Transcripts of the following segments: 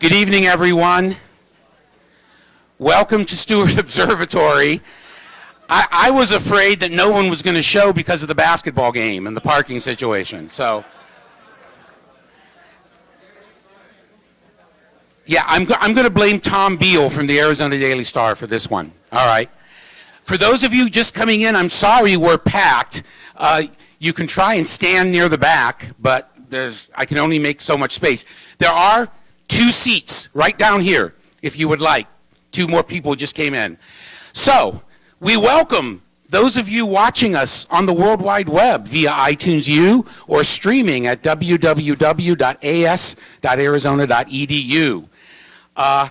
Good evening, everyone. Welcome to Steward Observatory. I, I was afraid that no one was going to show because of the basketball game and the parking situation. So, yeah, I'm, I'm going to blame Tom Beal from the Arizona Daily Star for this one. All right. For those of you just coming in, I'm sorry we're packed. Uh, you can try and stand near the back, but there's, I can only make so much space. There are two seats right down here, if you would like. Two more people just came in. So, we welcome those of you watching us on the World Wide Web via iTunes U or streaming at www.as.arizona.edu. Uh,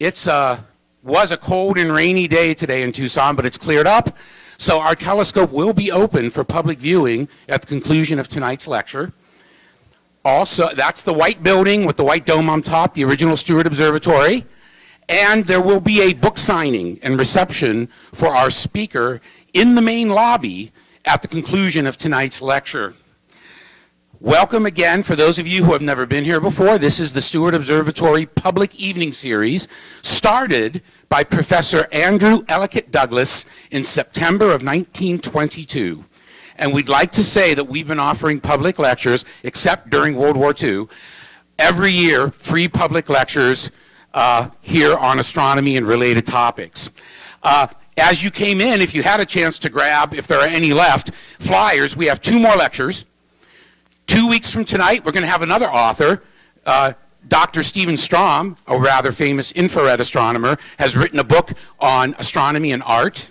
it's a, was a cold and rainy day today in Tucson, but it's cleared up. So our telescope will be open for public viewing at the conclusion of tonight's lecture. Also, that's the white building with the white dome on top, the original Steward Observatory. And there will be a book signing and reception for our speaker in the main lobby at the conclusion of tonight's lecture. Welcome again for those of you who have never been here before. This is the Steward Observatory Public Evening Series, started by Professor Andrew Ellicott Douglass in September of 1922. And we'd like to say that we've been offering public lectures, except during World War II, every year, free public lectures uh, here on astronomy and related topics. Uh, as you came in, if you had a chance to grab, if there are any left, flyers, we have two more lectures. Two weeks from tonight, we're going to have another author. Uh, Dr. Stephen Strom, a rather famous infrared astronomer, has written a book on astronomy and art.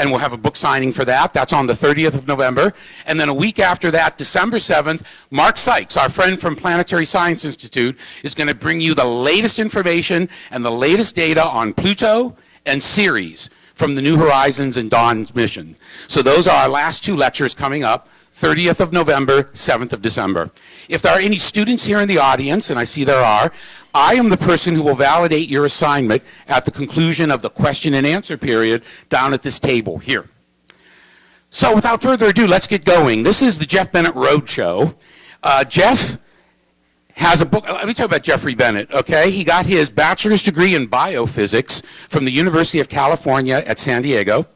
And we'll have a book signing for that. That's on the 30th of November. And then a week after that, December 7th, Mark Sykes, our friend from Planetary Science Institute, is going to bring you the latest information and the latest data on Pluto and Ceres from the New Horizons and Dawn's mission. So those are our last two lectures coming up. 30th of November, 7th of December. If there are any students here in the audience, and I see there are, I am the person who will validate your assignment at the conclusion of the question and answer period down at this table here. So without further ado, let's get going. This is the Jeff Bennett Roadshow. Uh, Jeff has a book. Let me talk about Jeffrey Bennett, okay? He got his bachelor's degree in biophysics from the University of California at San Diego.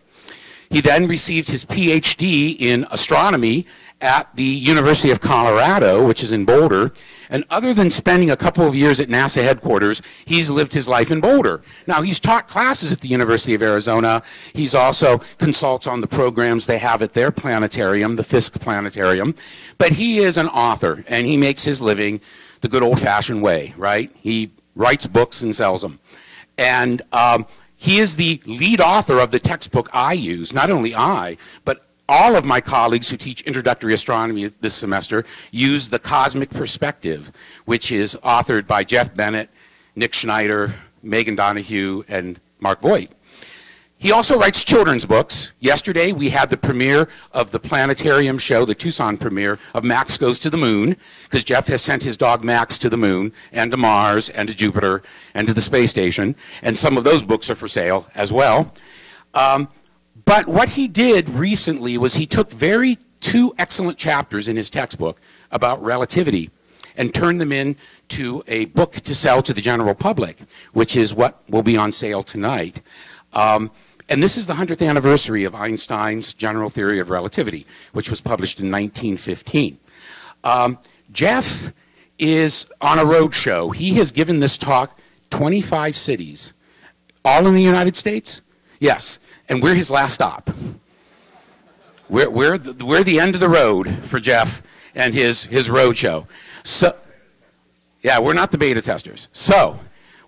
He then received his PhD in astronomy at the University of Colorado, which is in Boulder. And other than spending a couple of years at NASA headquarters, he's lived his life in Boulder. Now, he's taught classes at the University of Arizona. He's also consults on the programs they have at their planetarium, the Fiske Planetarium. But he is an author, and he makes his living the good old-fashioned way, right? He writes books and sells them. And um, he is the lead author of the textbook I use. Not only I, but all of my colleagues who teach introductory astronomy this semester use the cosmic perspective, which is authored by Jeff Bennett, Nick Schneider, Megan Donahue, and Mark Voit. He also writes children's books. Yesterday, we had the premiere of the planetarium show, the Tucson premiere of Max Goes to the Moon, because Jeff has sent his dog Max to the moon and to Mars and to Jupiter and to the space station. And some of those books are for sale as well. Um, but what he did recently was he took very two excellent chapters in his textbook about relativity and turned them into a book to sell to the general public, which is what will be on sale tonight. Um, and this is the 100th anniversary of Einstein's general theory of relativity, which was published in 1915. Um, Jeff is on a road show. He has given this talk 25 cities, all in the United States. Yes, and we're his last stop. We're, we're, the, we're the end of the road for Jeff and his, his road show. So, yeah, we're not the beta testers. So,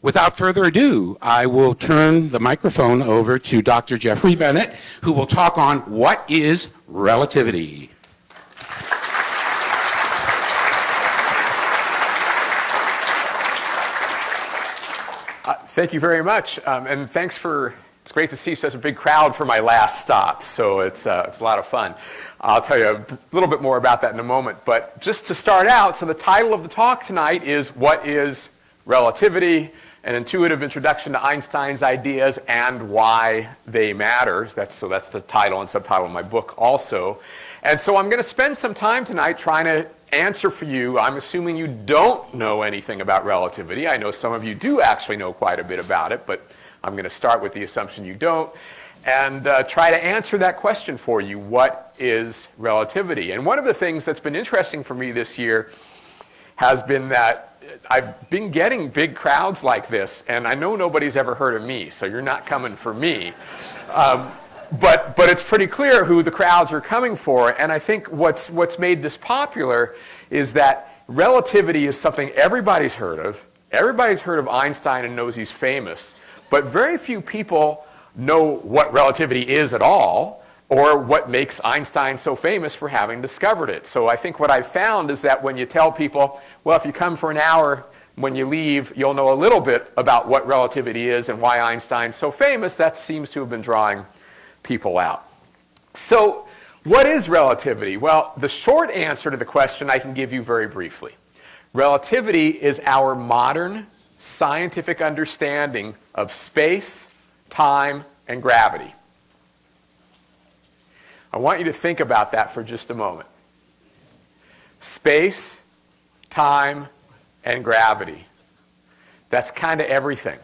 Without further ado, I will turn the microphone over to Dr. Jeffrey Bennett, who will talk on what is relativity. Uh, thank you very much, um, and thanks for. It's great to see such a big crowd for my last stop, so it's, uh, it's a lot of fun. I'll tell you a little bit more about that in a moment, but just to start out, so the title of the talk tonight is What is Relativity? An intuitive introduction to Einstein's ideas and why they matter. That's, so that's the title and subtitle of my book also. And so I'm going to spend some time tonight trying to answer for you, I'm assuming you don't know anything about relativity. I know some of you do actually know quite a bit about it, but I'm going to start with the assumption you don't and uh, try to answer that question for you what is relativity? And one of the things that's been interesting for me this year has been that I've been getting big crowds like this, and I know nobody's ever heard of me, so you're not coming for me. Um, but, but it's pretty clear who the crowds are coming for, and I think what's, what's made this popular is that relativity is something everybody's heard of. Everybody's heard of Einstein and knows he's famous, but very few people know what relativity is at all or what makes Einstein so famous for having discovered it. So I think what I've found is that when you tell people, well, if you come for an hour, when you leave, you'll know a little bit about what relativity is and why Einstein's so famous, that seems to have been drawing people out. So what is relativity? Well, the short answer to the question I can give you very briefly. Relativity is our modern scientific understanding of space, time, and gravity. I want you to think about that for just a moment. Space, time, and gravity. That's kind of everything.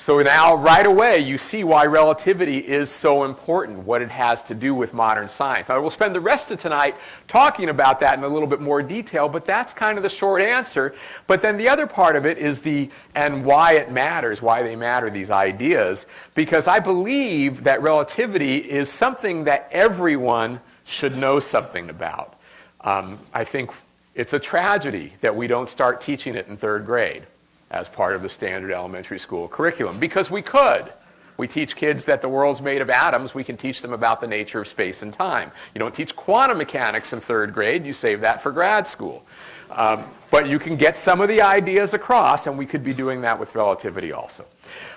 So now, right away, you see why relativity is so important, what it has to do with modern science. I will spend the rest of tonight talking about that in a little bit more detail, but that's kind of the short answer. But then the other part of it is the, and why it matters, why they matter, these ideas, because I believe that relativity is something that everyone should know something about. Um, I think it's a tragedy that we don't start teaching it in third grade as part of the standard elementary school curriculum because we could. We teach kids that the world's made of atoms. We can teach them about the nature of space and time. You don't teach quantum mechanics in third grade. You save that for grad school. Um, but you can get some of the ideas across, and we could be doing that with relativity also.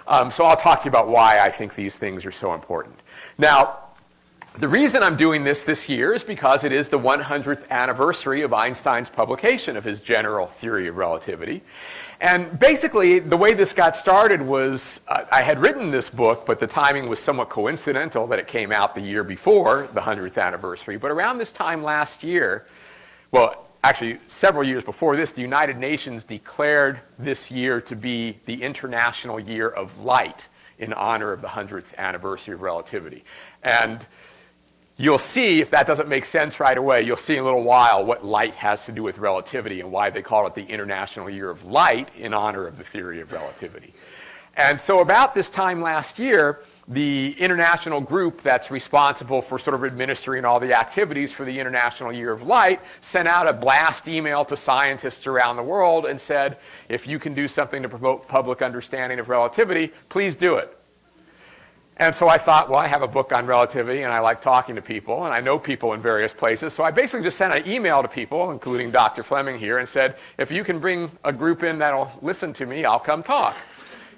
Um, so I'll talk to you about why I think these things are so important. Now, the reason I'm doing this this year is because it is the 100th anniversary of Einstein's publication of his general theory of relativity. And basically, the way this got started was uh, I had written this book, but the timing was somewhat coincidental that it came out the year before the 100th anniversary. But around this time last year, well, actually, several years before this, the United Nations declared this year to be the International Year of Light in honor of the 100th anniversary of relativity. And You'll see, if that doesn't make sense right away, you'll see in a little while what light has to do with relativity and why they call it the International Year of Light in honor of the theory of relativity. And so, about this time last year, the international group that's responsible for sort of administering all the activities for the International Year of Light sent out a blast email to scientists around the world and said, if you can do something to promote public understanding of relativity, please do it. And so I thought, well, I have a book on relativity and I like talking to people and I know people in various places. So I basically just sent an email to people, including Dr. Fleming here, and said, if you can bring a group in that'll listen to me, I'll come talk.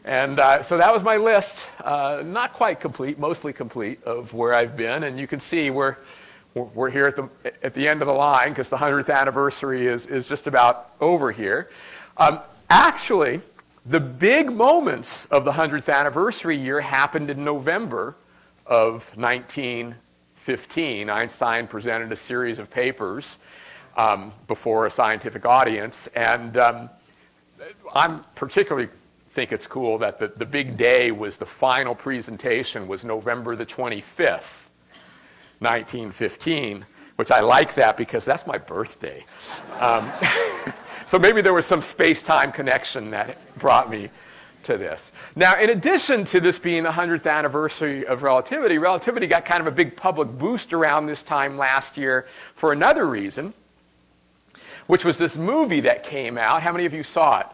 And uh, so that was my list, uh, not quite complete, mostly complete, of where I've been. And you can see we're, we're here at the, at the end of the line because the 100th anniversary is, is just about over here. Um, actually, the big moments of the 100th anniversary year happened in November of 1915. Einstein presented a series of papers um, before a scientific audience, and um, I particularly think it's cool that the, the big day was the final presentation was November the 25th, 1915, which I like that because that's my birthday. Um, So maybe there was some space time connection that brought me to this. Now, in addition to this being the 100th anniversary of relativity, relativity got kind of a big public boost around this time last year for another reason, which was this movie that came out. How many of you saw it?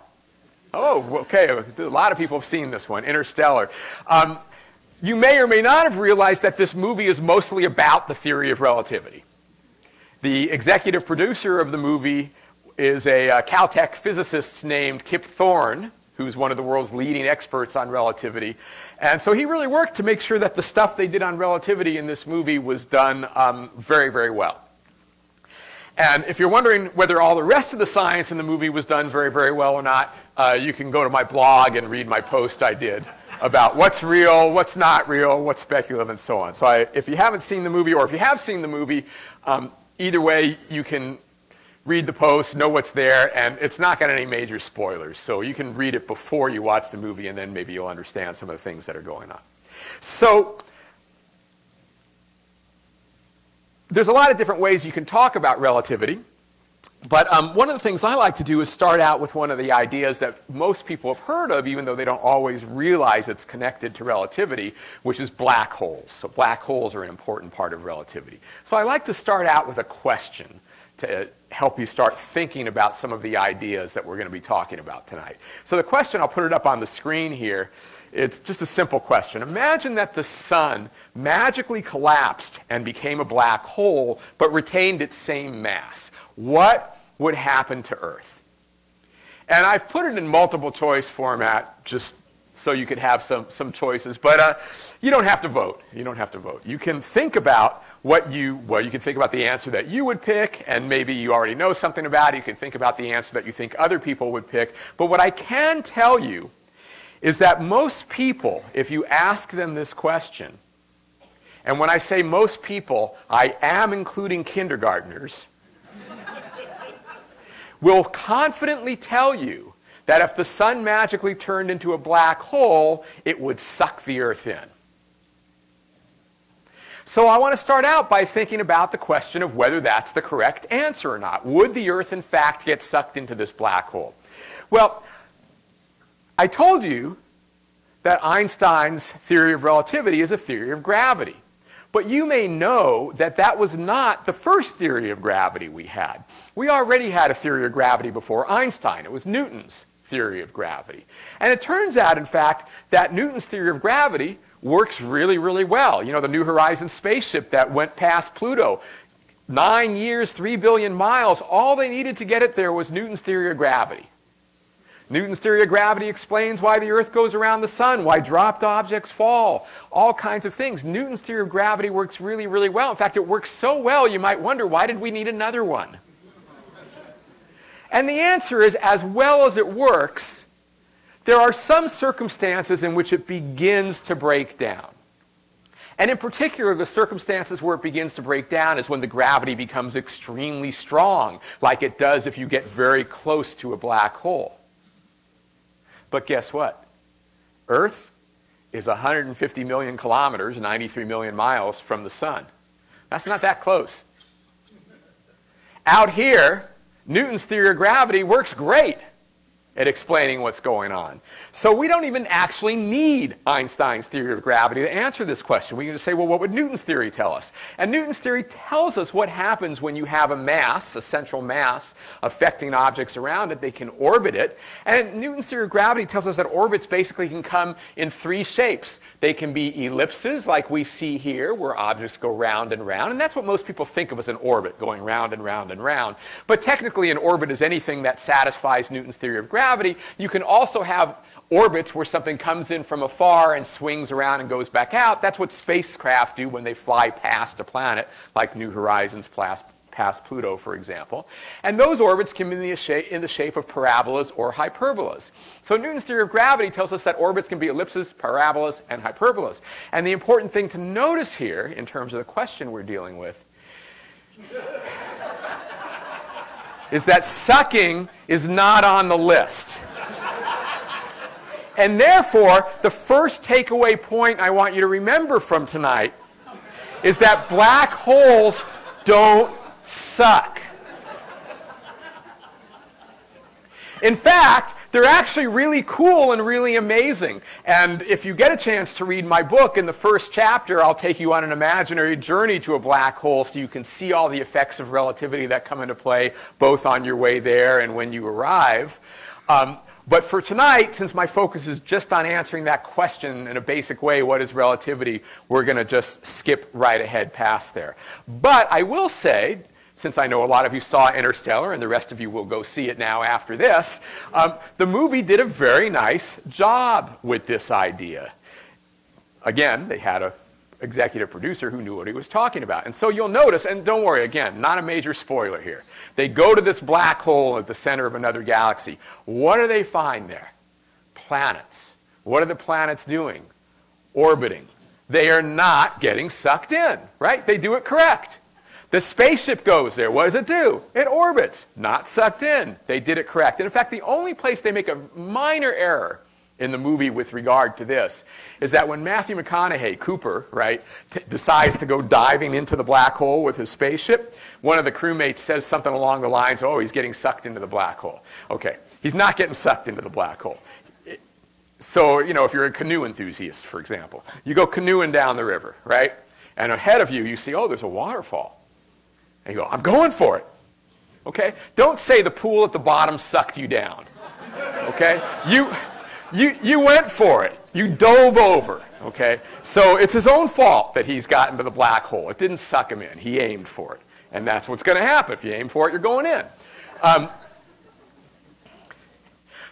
Oh, okay. A lot of people have seen this one, Interstellar. Um, you may or may not have realized that this movie is mostly about the theory of relativity. The executive producer of the movie is a uh, Caltech physicist named Kip Thorne, who's one of the world's leading experts on relativity. And so he really worked to make sure that the stuff they did on relativity in this movie was done um, very, very well. And if you're wondering whether all the rest of the science in the movie was done very, very well or not, uh, you can go to my blog and read my post I did about what's real, what's not real, what's speculative, and so on. So I, if you haven't seen the movie, or if you have seen the movie, um, either way, you can read the post, know what's there, and it's not got any major spoilers. So you can read it before you watch the movie, and then maybe you'll understand some of the things that are going on. So there's a lot of different ways you can talk about relativity. But um, one of the things I like to do is start out with one of the ideas that most people have heard of, even though they don't always realize it's connected to relativity, which is black holes. So black holes are an important part of relativity. So I like to start out with a question to help you start thinking about some of the ideas that we're going to be talking about tonight. So the question, I'll put it up on the screen here. It's just a simple question. Imagine that the sun magically collapsed and became a black hole, but retained its same mass. What would happen to Earth? And I've put it in multiple choice format just so you could have some, some choices. But uh, you don't have to vote. You don't have to vote. You can think about what you, well, you can think about the answer that you would pick, and maybe you already know something about it. You can think about the answer that you think other people would pick. But what I can tell you is that most people, if you ask them this question, and when I say most people, I am including kindergartners, will confidently tell you that if the sun magically turned into a black hole, it would suck the Earth in. So I want to start out by thinking about the question of whether that's the correct answer or not. Would the Earth, in fact, get sucked into this black hole? Well, I told you that Einstein's theory of relativity is a theory of gravity. But you may know that that was not the first theory of gravity we had. We already had a theory of gravity before Einstein. It was Newton's theory of gravity. And it turns out, in fact, that Newton's theory of gravity works really, really well. You know, the New Horizons spaceship that went past Pluto, nine years, three billion miles, all they needed to get it there was Newton's theory of gravity. Newton's theory of gravity explains why the Earth goes around the sun, why dropped objects fall, all kinds of things. Newton's theory of gravity works really, really well. In fact, it works so well you might wonder why did we need another one? And the answer is as well as it works, there are some circumstances in which it begins to break down. And in particular, the circumstances where it begins to break down is when the gravity becomes extremely strong, like it does if you get very close to a black hole. But guess what? Earth is 150 million kilometers, 93 million miles from the sun. That's not that close. Out here, Newton's theory of gravity works great at explaining what's going on. So we don't even actually need Einstein's theory of gravity to answer this question. We can just say, well, what would Newton's theory tell us? And Newton's theory tells us what happens when you have a mass, a central mass, affecting objects around it. They can orbit it. And Newton's theory of gravity tells us that orbits basically can come in three shapes. They can be ellipses, like we see here, where objects go round and round. And that's what most people think of as an orbit, going round and round and round. But technically, an orbit is anything that satisfies Newton's theory of gravity gravity, you can also have orbits where something comes in from afar and swings around and goes back out. That's what spacecraft do when they fly past a planet, like New Horizons past Pluto, for example. And those orbits can be in the, shape, in the shape of parabolas or hyperbolas. So Newton's theory of gravity tells us that orbits can be ellipses, parabolas, and hyperbolas. And the important thing to notice here, in terms of the question we're dealing with, is that sucking is not on the list. And therefore, the first takeaway point I want you to remember from tonight is that black holes don't suck. In fact, they're actually really cool and really amazing. And if you get a chance to read my book, in the first chapter, I'll take you on an imaginary journey to a black hole so you can see all the effects of relativity that come into play both on your way there and when you arrive. Um, but for tonight, since my focus is just on answering that question in a basic way, what is relativity, we're going to just skip right ahead past there. But I will say, since I know a lot of you saw Interstellar and the rest of you will go see it now after this, um, the movie did a very nice job with this idea. Again, they had an executive producer who knew what he was talking about. And so you'll notice, and don't worry, again, not a major spoiler here. They go to this black hole at the center of another galaxy. What do they find there? Planets. What are the planets doing? Orbiting. They are not getting sucked in, right? They do it correct. The spaceship goes there. What does it do? It orbits, not sucked in. They did it correct. And in fact, the only place they make a minor error in the movie with regard to this is that when Matthew McConaughey, Cooper, right, t- decides to go diving into the black hole with his spaceship, one of the crewmates says something along the lines, oh, he's getting sucked into the black hole. Okay, he's not getting sucked into the black hole. So, you know, if you're a canoe enthusiast, for example, you go canoeing down the river, right? And ahead of you, you see, oh, there's a waterfall. And you go, I'm going for it. Okay? Don't say the pool at the bottom sucked you down. Okay? You, you, you went for it. You dove over. Okay? So it's his own fault that he's gotten to the black hole. It didn't suck him in. He aimed for it. And that's what's going to happen. If you aim for it, you're going in. Um,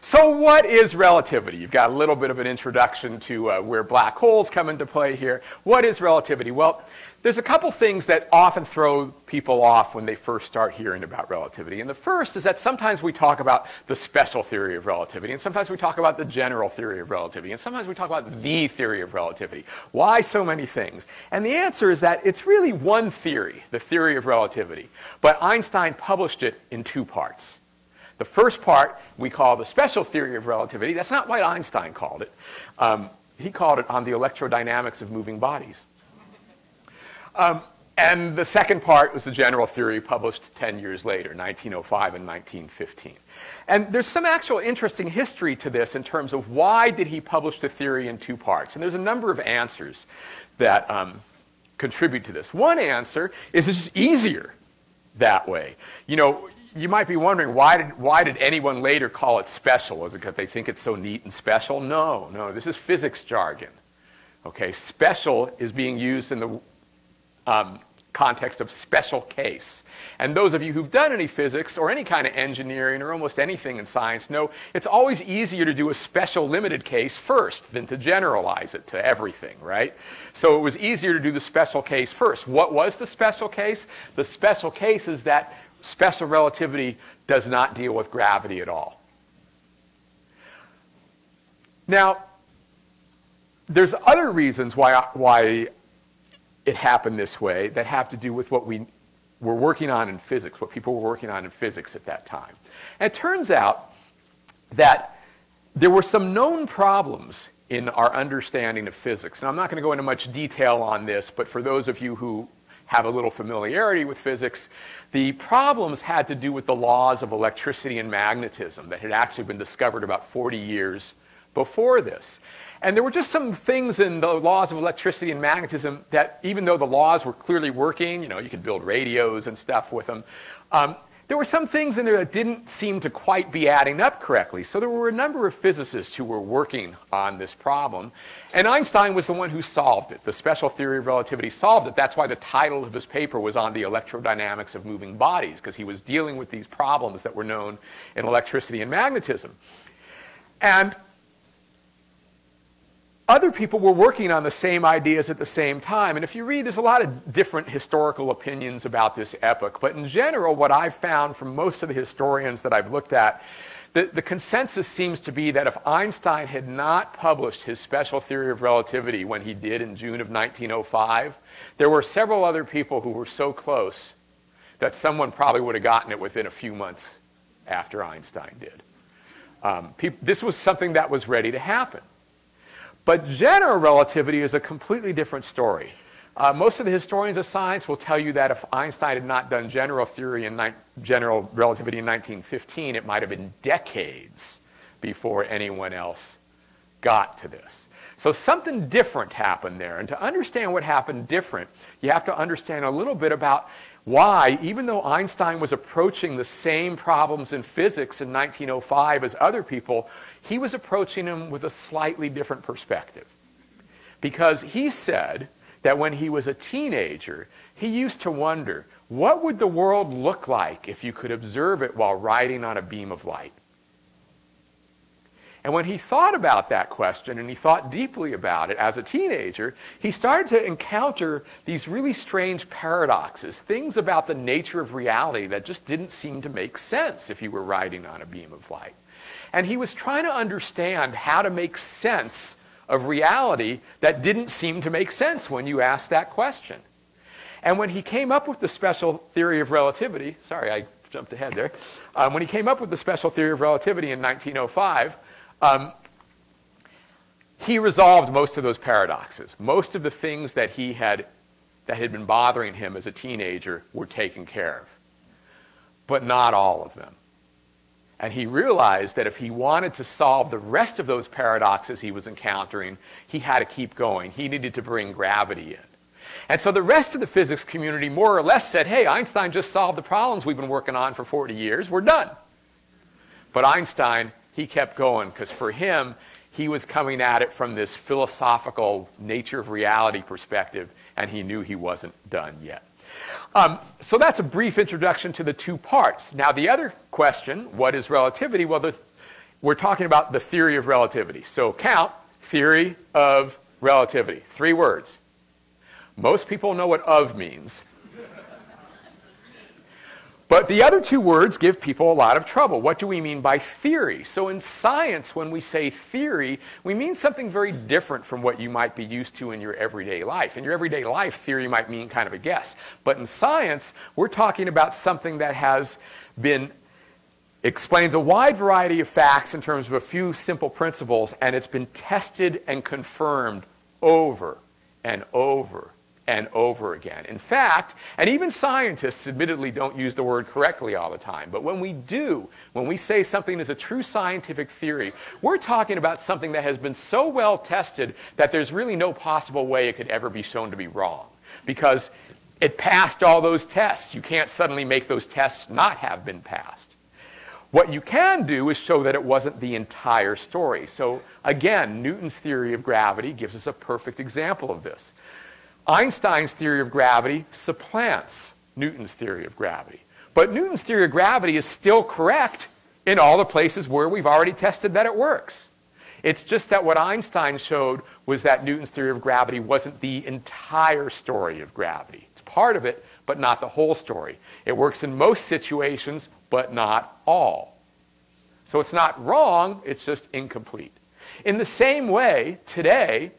so what is relativity? You've got a little bit of an introduction to uh, where black holes come into play here. What is relativity? Well, there's a couple things that often throw people off when they first start hearing about relativity. And the first is that sometimes we talk about the special theory of relativity, and sometimes we talk about the general theory of relativity, and sometimes we talk about the theory of relativity. Why so many things? And the answer is that it's really one theory, the theory of relativity. But Einstein published it in two parts. The first part we call the special theory of relativity. That's not what Einstein called it. Um, he called it on the electrodynamics of moving bodies. Um, and the second part was the general theory published 10 years later, 1905 and 1915. And there's some actual interesting history to this in terms of why did he publish the theory in two parts. And there's a number of answers that um, contribute to this. One answer is it's just easier that way. You know, you might be wondering why did, why did anyone later call it special? Is it because they think it's so neat and special? No, no, this is physics jargon. Okay, special is being used in the um, context of special case. And those of you who've done any physics or any kind of engineering or almost anything in science know it's always easier to do a special limited case first than to generalize it to everything, right? So it was easier to do the special case first. What was the special case? The special case is that special relativity does not deal with gravity at all. Now, there's other reasons why, why it happened this way that have to do with what we were working on in physics, what people were working on in physics at that time. And it turns out that there were some known problems in our understanding of physics. And I'm not going to go into much detail on this, but for those of you who have a little familiarity with physics, the problems had to do with the laws of electricity and magnetism that had actually been discovered about 40 years before this. And there were just some things in the laws of electricity and magnetism that, even though the laws were clearly working, you know, you could build radios and stuff with them, um, there were some things in there that didn't seem to quite be adding up correctly. So there were a number of physicists who were working on this problem. And Einstein was the one who solved it. The special theory of relativity solved it. That's why the title of his paper was on the electrodynamics of moving bodies, because he was dealing with these problems that were known in electricity and magnetism. And other people were working on the same ideas at the same time. And if you read, there's a lot of different historical opinions about this epoch. But in general, what I've found from most of the historians that I've looked at, the, the consensus seems to be that if Einstein had not published his special theory of relativity when he did in June of 1905, there were several other people who were so close that someone probably would have gotten it within a few months after Einstein did. Um, this was something that was ready to happen. But general relativity is a completely different story. Uh, most of the historians of science will tell you that if Einstein had not done general theory and general relativity in 1915, it might have been decades before anyone else got to this. So something different happened there. And to understand what happened different, you have to understand a little bit about why, even though Einstein was approaching the same problems in physics in 1905 as other people, he was approaching them with a slightly different perspective. Because he said that when he was a teenager, he used to wonder what would the world look like if you could observe it while riding on a beam of light? And when he thought about that question and he thought deeply about it as a teenager, he started to encounter these really strange paradoxes, things about the nature of reality that just didn't seem to make sense if you were riding on a beam of light. And he was trying to understand how to make sense of reality that didn't seem to make sense when you asked that question. And when he came up with the special theory of relativity, sorry, I jumped ahead there. Um, when he came up with the special theory of relativity in 1905, um, he resolved most of those paradoxes. Most of the things that he had that had been bothering him as a teenager were taken care of, but not all of them. And he realized that if he wanted to solve the rest of those paradoxes he was encountering, he had to keep going. He needed to bring gravity in. And so the rest of the physics community more or less said, hey, Einstein just solved the problems we've been working on for 40 years. We're done. But Einstein, he kept going because for him, he was coming at it from this philosophical nature of reality perspective, and he knew he wasn't done yet. Um, so that's a brief introduction to the two parts. Now, the other question, what is relativity? Well, the, we're talking about the theory of relativity. So count, theory of relativity. Three words. Most people know what of means. But the other two words give people a lot of trouble. What do we mean by theory? So in science, when we say theory, we mean something very different from what you might be used to in your everyday life. In your everyday life, theory might mean kind of a guess. But in science, we're talking about something that has been explains a wide variety of facts in terms of a few simple principles, and it's been tested and confirmed over and over and over again. In fact, and even scientists admittedly don't use the word correctly all the time, but when we do, when we say something is a true scientific theory, we're talking about something that has been so well tested that there's really no possible way it could ever be shown to be wrong. Because it passed all those tests. You can't suddenly make those tests not have been passed. What you can do is show that it wasn't the entire story. So, again, Newton's theory of gravity gives us a perfect example of this. Einstein's theory of gravity supplants Newton's theory of gravity. But Newton's theory of gravity is still correct in all the places where we've already tested that it works. It's just that what Einstein showed was that Newton's theory of gravity wasn't the entire story of gravity. It's part of it, but not the whole story. It works in most situations, but not all. So it's not wrong, it's just incomplete. In the same way, today,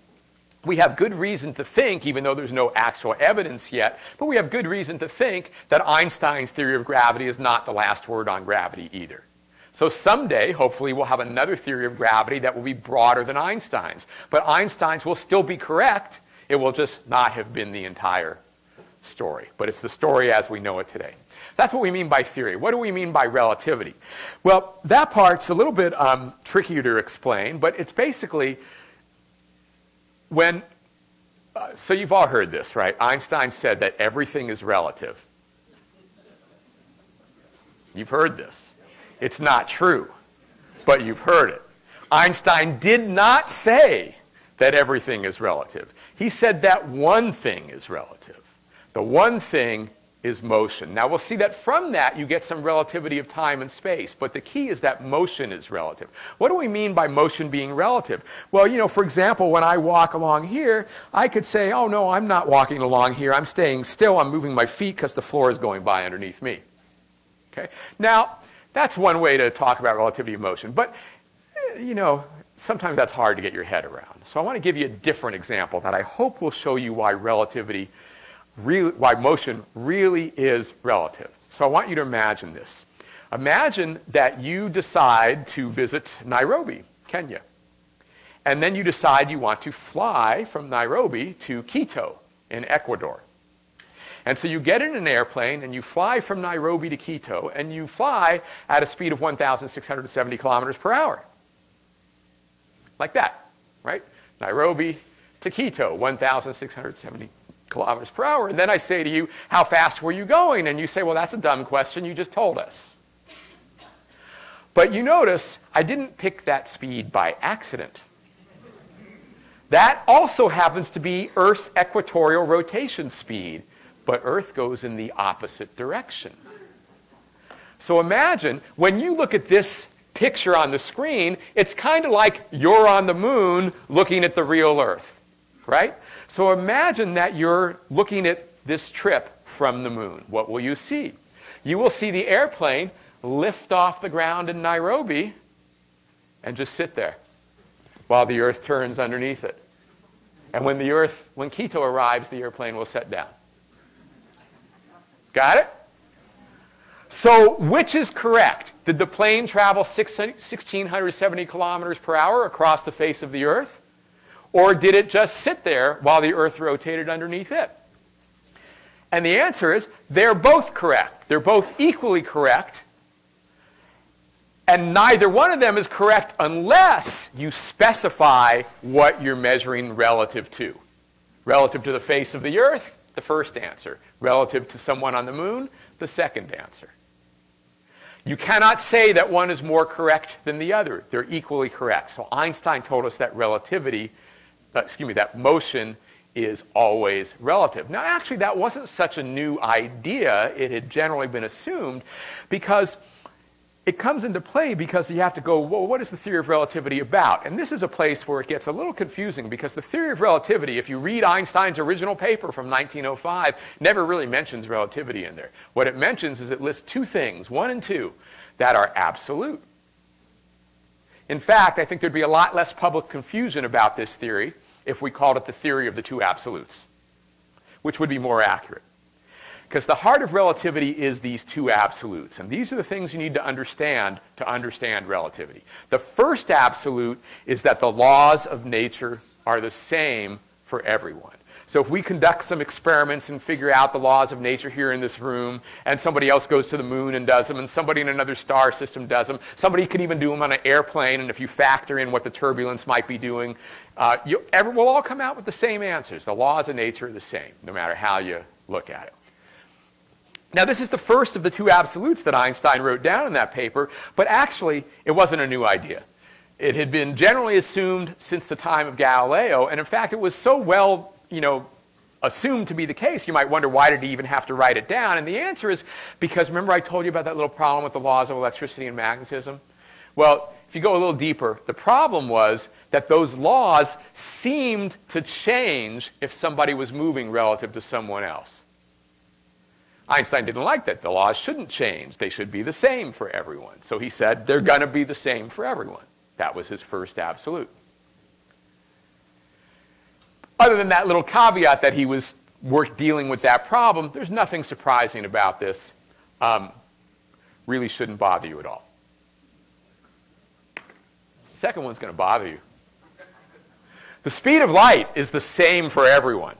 we have good reason to think, even though there's no actual evidence yet, but we have good reason to think that Einstein's theory of gravity is not the last word on gravity either. So someday, hopefully, we'll have another theory of gravity that will be broader than Einstein's. But Einstein's will still be correct. It will just not have been the entire story. But it's the story as we know it today. That's what we mean by theory. What do we mean by relativity? Well, that part's a little bit um, trickier to explain, but it's basically when, uh, so you've all heard this, right? Einstein said that everything is relative. You've heard this. It's not true, but you've heard it. Einstein did not say that everything is relative. He said that one thing is relative. The one thing is motion. Now we'll see that from that you get some relativity of time and space, but the key is that motion is relative. What do we mean by motion being relative? Well, you know, for example, when I walk along here, I could say, oh no, I'm not walking along here, I'm staying still, I'm moving my feet because the floor is going by underneath me. Okay? Now, that's one way to talk about relativity of motion, but eh, you know, sometimes that's hard to get your head around. So I want to give you a different example that I hope will show you why relativity really, why motion really is relative. So I want you to imagine this. Imagine that you decide to visit Nairobi, Kenya. And then you decide you want to fly from Nairobi to Quito in Ecuador. And so you get in an airplane and you fly from Nairobi to Quito and you fly at a speed of 1,670 kilometers per hour. Like that, right? Nairobi to Quito, 1,670 kilometers per hour. And then I say to you, how fast were you going? And you say, well, that's a dumb question. You just told us. But you notice I didn't pick that speed by accident. That also happens to be Earth's equatorial rotation speed, but Earth goes in the opposite direction. So imagine when you look at this picture on the screen, it's kind of like you're on the moon looking at the real Earth, right? So imagine that you're looking at this trip from the moon. What will you see? You will see the airplane lift off the ground in Nairobi and just sit there while the earth turns underneath it. And when the earth, when Quito arrives, the airplane will set down. Got it? So which is correct? Did the plane travel 1,670 kilometers per hour across the face of the Earth? Or did it just sit there while the Earth rotated underneath it? And the answer is they're both correct. They're both equally correct. And neither one of them is correct unless you specify what you're measuring relative to. Relative to the face of the Earth, the first answer. Relative to someone on the moon, the second answer. You cannot say that one is more correct than the other. They're equally correct. So Einstein told us that relativity, Uh, excuse me, that motion is always relative. Now, actually, that wasn't such a new idea. It had generally been assumed because it comes into play because you have to go, well, what is the theory of relativity about? And this is a place where it gets a little confusing because the theory of relativity, if you read Einstein's original paper from 1905, never really mentions relativity in there. What it mentions is it lists two things, one and two, that are absolute. In fact, I think there'd be a lot less public confusion about this theory if we called it the theory of the two absolutes, which would be more accurate. Because the heart of relativity is these two absolutes. And these are the things you need to understand to understand relativity. The first absolute is that the laws of nature are the same for everyone. So if we conduct some experiments and figure out the laws of nature here in this room, and somebody else goes to the moon and does them, and somebody in another star system does them, somebody could even do them on an airplane, and if you factor in what the turbulence might be doing, uh, you, every, we'll all come out with the same answers. The laws of nature are the same, no matter how you look at it. Now, this is the first of the two absolutes that Einstein wrote down in that paper, but actually, it wasn't a new idea. It had been generally assumed since the time of Galileo, and in fact, it was so well, you know, assumed to be the case, you might wonder why did he even have to write it down? And the answer is because remember I told you about that little problem with the laws of electricity and magnetism? Well, if you go a little deeper, the problem was that those laws seemed to change if somebody was moving relative to someone else. Einstein didn't like that. The laws shouldn't change. They should be the same for everyone. So he said they're going to be the same for everyone. That was his first absolute. Other than that little caveat that he was work dealing with that problem, there's nothing surprising about this. Um, really shouldn't bother you at all. Second one's going to bother you. The speed of light is the same for everyone.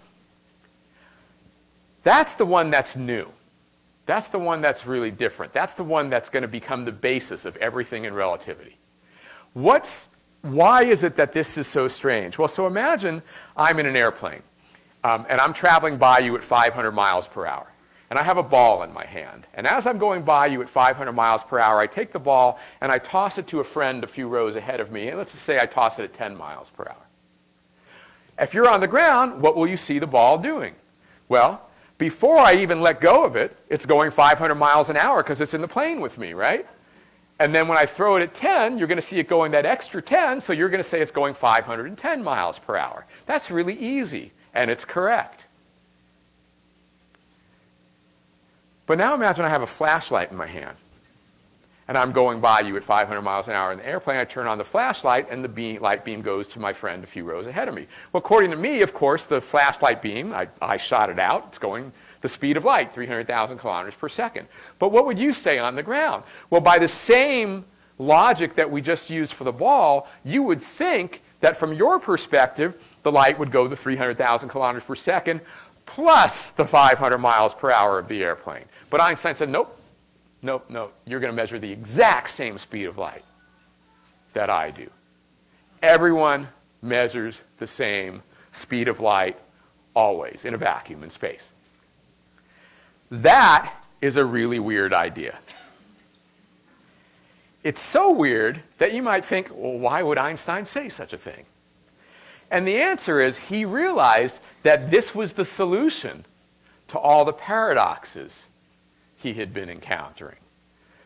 That's the one that's new. That's the one that's really different. That's the one that's going to become the basis of everything in relativity. What's, why is it that this is so strange? Well, so imagine I'm in an airplane um, and I'm traveling by you at 500 miles per hour. And I have a ball in my hand. And as I'm going by you at 500 miles per hour, I take the ball and I toss it to a friend a few rows ahead of me. And let's just say I toss it at 10 miles per hour. If you're on the ground, what will you see the ball doing? Well, before I even let go of it, it's going 500 miles an hour because it's in the plane with me, right? And then when I throw it at 10, you're going to see it going that extra 10, so you're going to say it's going 510 miles per hour. That's really easy, and it's correct. But now imagine I have a flashlight in my hand and I'm going by you at 500 miles an hour in the airplane. I turn on the flashlight, and the beam, light beam goes to my friend a few rows ahead of me. Well, according to me, of course, the flashlight beam, I, I shot it out. It's going the speed of light, 300,000 kilometers per second. But what would you say on the ground? Well, by the same logic that we just used for the ball, you would think that from your perspective, the light would go the 300,000 kilometers per second plus the 500 miles per hour of the airplane. But Einstein said, nope, Nope, nope. You're going to measure the exact same speed of light that I do. Everyone measures the same speed of light always in a vacuum in space. That is a really weird idea. It's so weird that you might think, well, why would Einstein say such a thing? And the answer is he realized that this was the solution to all the paradoxes he had been encountering.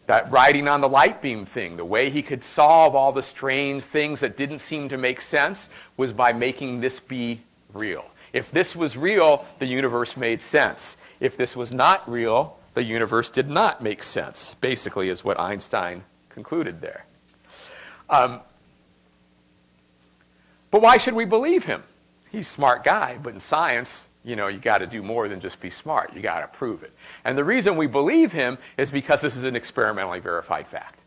That writing on the light beam thing, the way he could solve all the strange things that didn't seem to make sense was by making this be real. If this was real, the universe made sense. If this was not real, the universe did not make sense, basically, is what Einstein concluded there. Um, but why should we believe him? He's a smart guy, but in science, you know, you got to do more than just be smart. You got to prove it. And the reason we believe him is because this is an experimentally verified fact.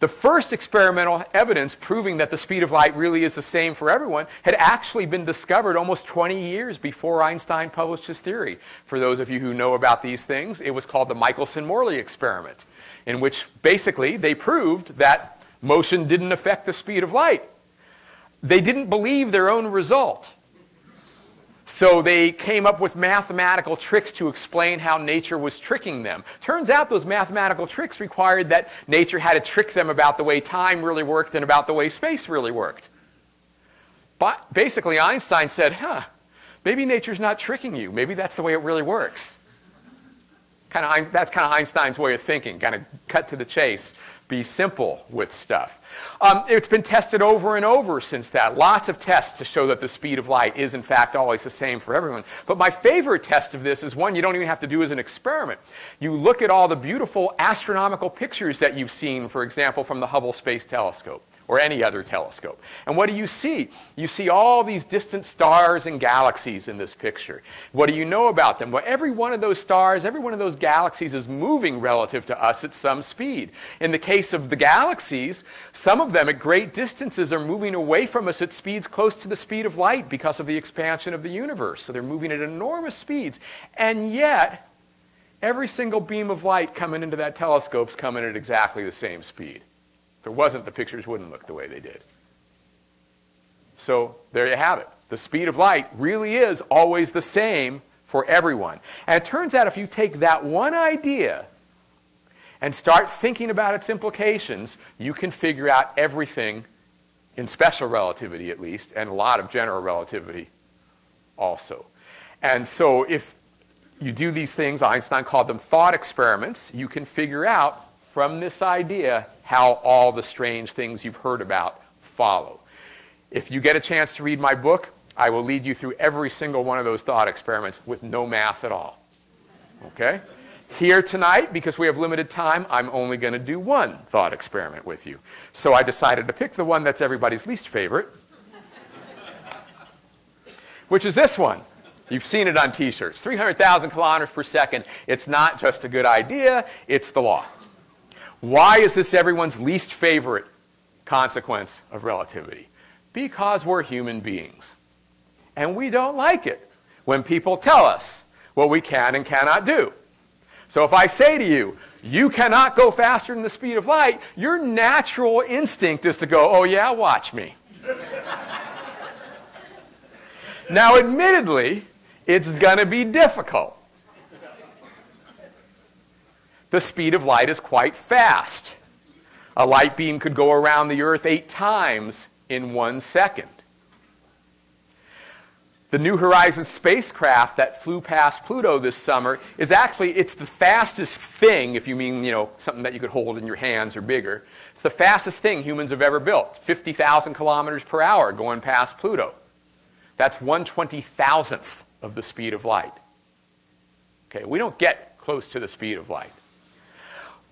The first experimental evidence proving that the speed of light really is the same for everyone had actually been discovered almost 20 years before Einstein published his theory. For those of you who know about these things, it was called the Michelson-Morley experiment, in which basically they proved that motion didn't affect the speed of light. They didn't believe their own result. So they came up with mathematical tricks to explain how nature was tricking them. Turns out those mathematical tricks required that nature had to trick them about the way time really worked and about the way space really worked. But basically, Einstein said, huh, maybe nature's not tricking you. Maybe that's the way it really works. Kind of, that's kind of Einstein's way of thinking, kind of cut to the chase, be simple with stuff. Um, it's been tested over and over since that. Lots of tests to show that the speed of light is, in fact, always the same for everyone. But my favorite test of this is one you don't even have to do as an experiment. You look at all the beautiful astronomical pictures that you've seen, for example, from the Hubble Space Telescope or any other telescope. And what do you see? You see all these distant stars and galaxies in this picture. What do you know about them? Well, every one of those stars, every one of those galaxies is moving relative to us at some speed. In the case of the galaxies, some of them at great distances are moving away from us at speeds close to the speed of light because of the expansion of the universe. So they're moving at enormous speeds. And yet, every single beam of light coming into that telescope is coming at exactly the same speed. If it wasn't, the pictures wouldn't look the way they did. So there you have it. The speed of light really is always the same for everyone. And it turns out if you take that one idea and start thinking about its implications, you can figure out everything in special relativity at least, and a lot of general relativity also. And so if you do these things, Einstein called them thought experiments, you can figure out from this idea how all the strange things you've heard about follow. If you get a chance to read my book, I will lead you through every single one of those thought experiments with no math at all. Okay? Here tonight, because we have limited time, I'm only going to do one thought experiment with you. So I decided to pick the one that's everybody's least favorite, which is this one. You've seen it on t shirts 300,000 kilometers per second. It's not just a good idea, it's the law. Why is this everyone's least favorite consequence of relativity? Because we're human beings. And we don't like it when people tell us what we can and cannot do. So if I say to you, you cannot go faster than the speed of light, your natural instinct is to go, oh yeah, watch me. now, admittedly, it's going to be difficult the speed of light is quite fast. A light beam could go around the Earth eight times in one second. The New Horizons spacecraft that flew past Pluto this summer is actually, it's the fastest thing, if you mean, you know, something that you could hold in your hands or bigger. It's the fastest thing humans have ever built, 50,000 kilometers per hour going past Pluto. That's one twenty thousandth of the speed of light. Okay, we don't get close to the speed of light.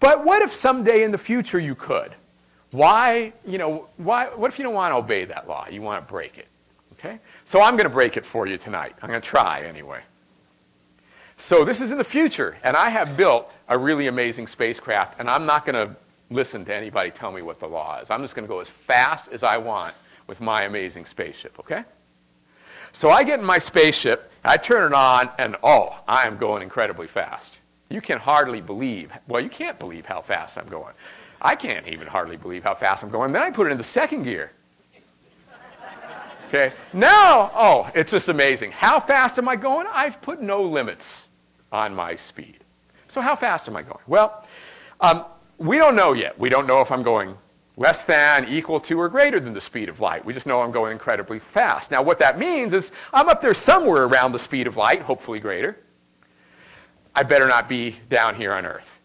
But what if someday in the future you could? Why, you know, why, what if you don't want to obey that law? You want to break it. Okay? So I'm going to break it for you tonight. I'm going to try anyway. So this is in the future, and I have built a really amazing spacecraft, and I'm not going to listen to anybody tell me what the law is. I'm just going to go as fast as I want with my amazing spaceship, okay? So I get in my spaceship, I turn it on, and oh, I am going incredibly fast. You can hardly believe, well, you can't believe how fast I'm going. I can't even hardly believe how fast I'm going. Then I put it in the second gear. Okay, now, oh, it's just amazing. How fast am I going? I've put no limits on my speed. So, how fast am I going? Well, um, we don't know yet. We don't know if I'm going less than, equal to, or greater than the speed of light. We just know I'm going incredibly fast. Now, what that means is I'm up there somewhere around the speed of light, hopefully greater. I better not be down here on Earth.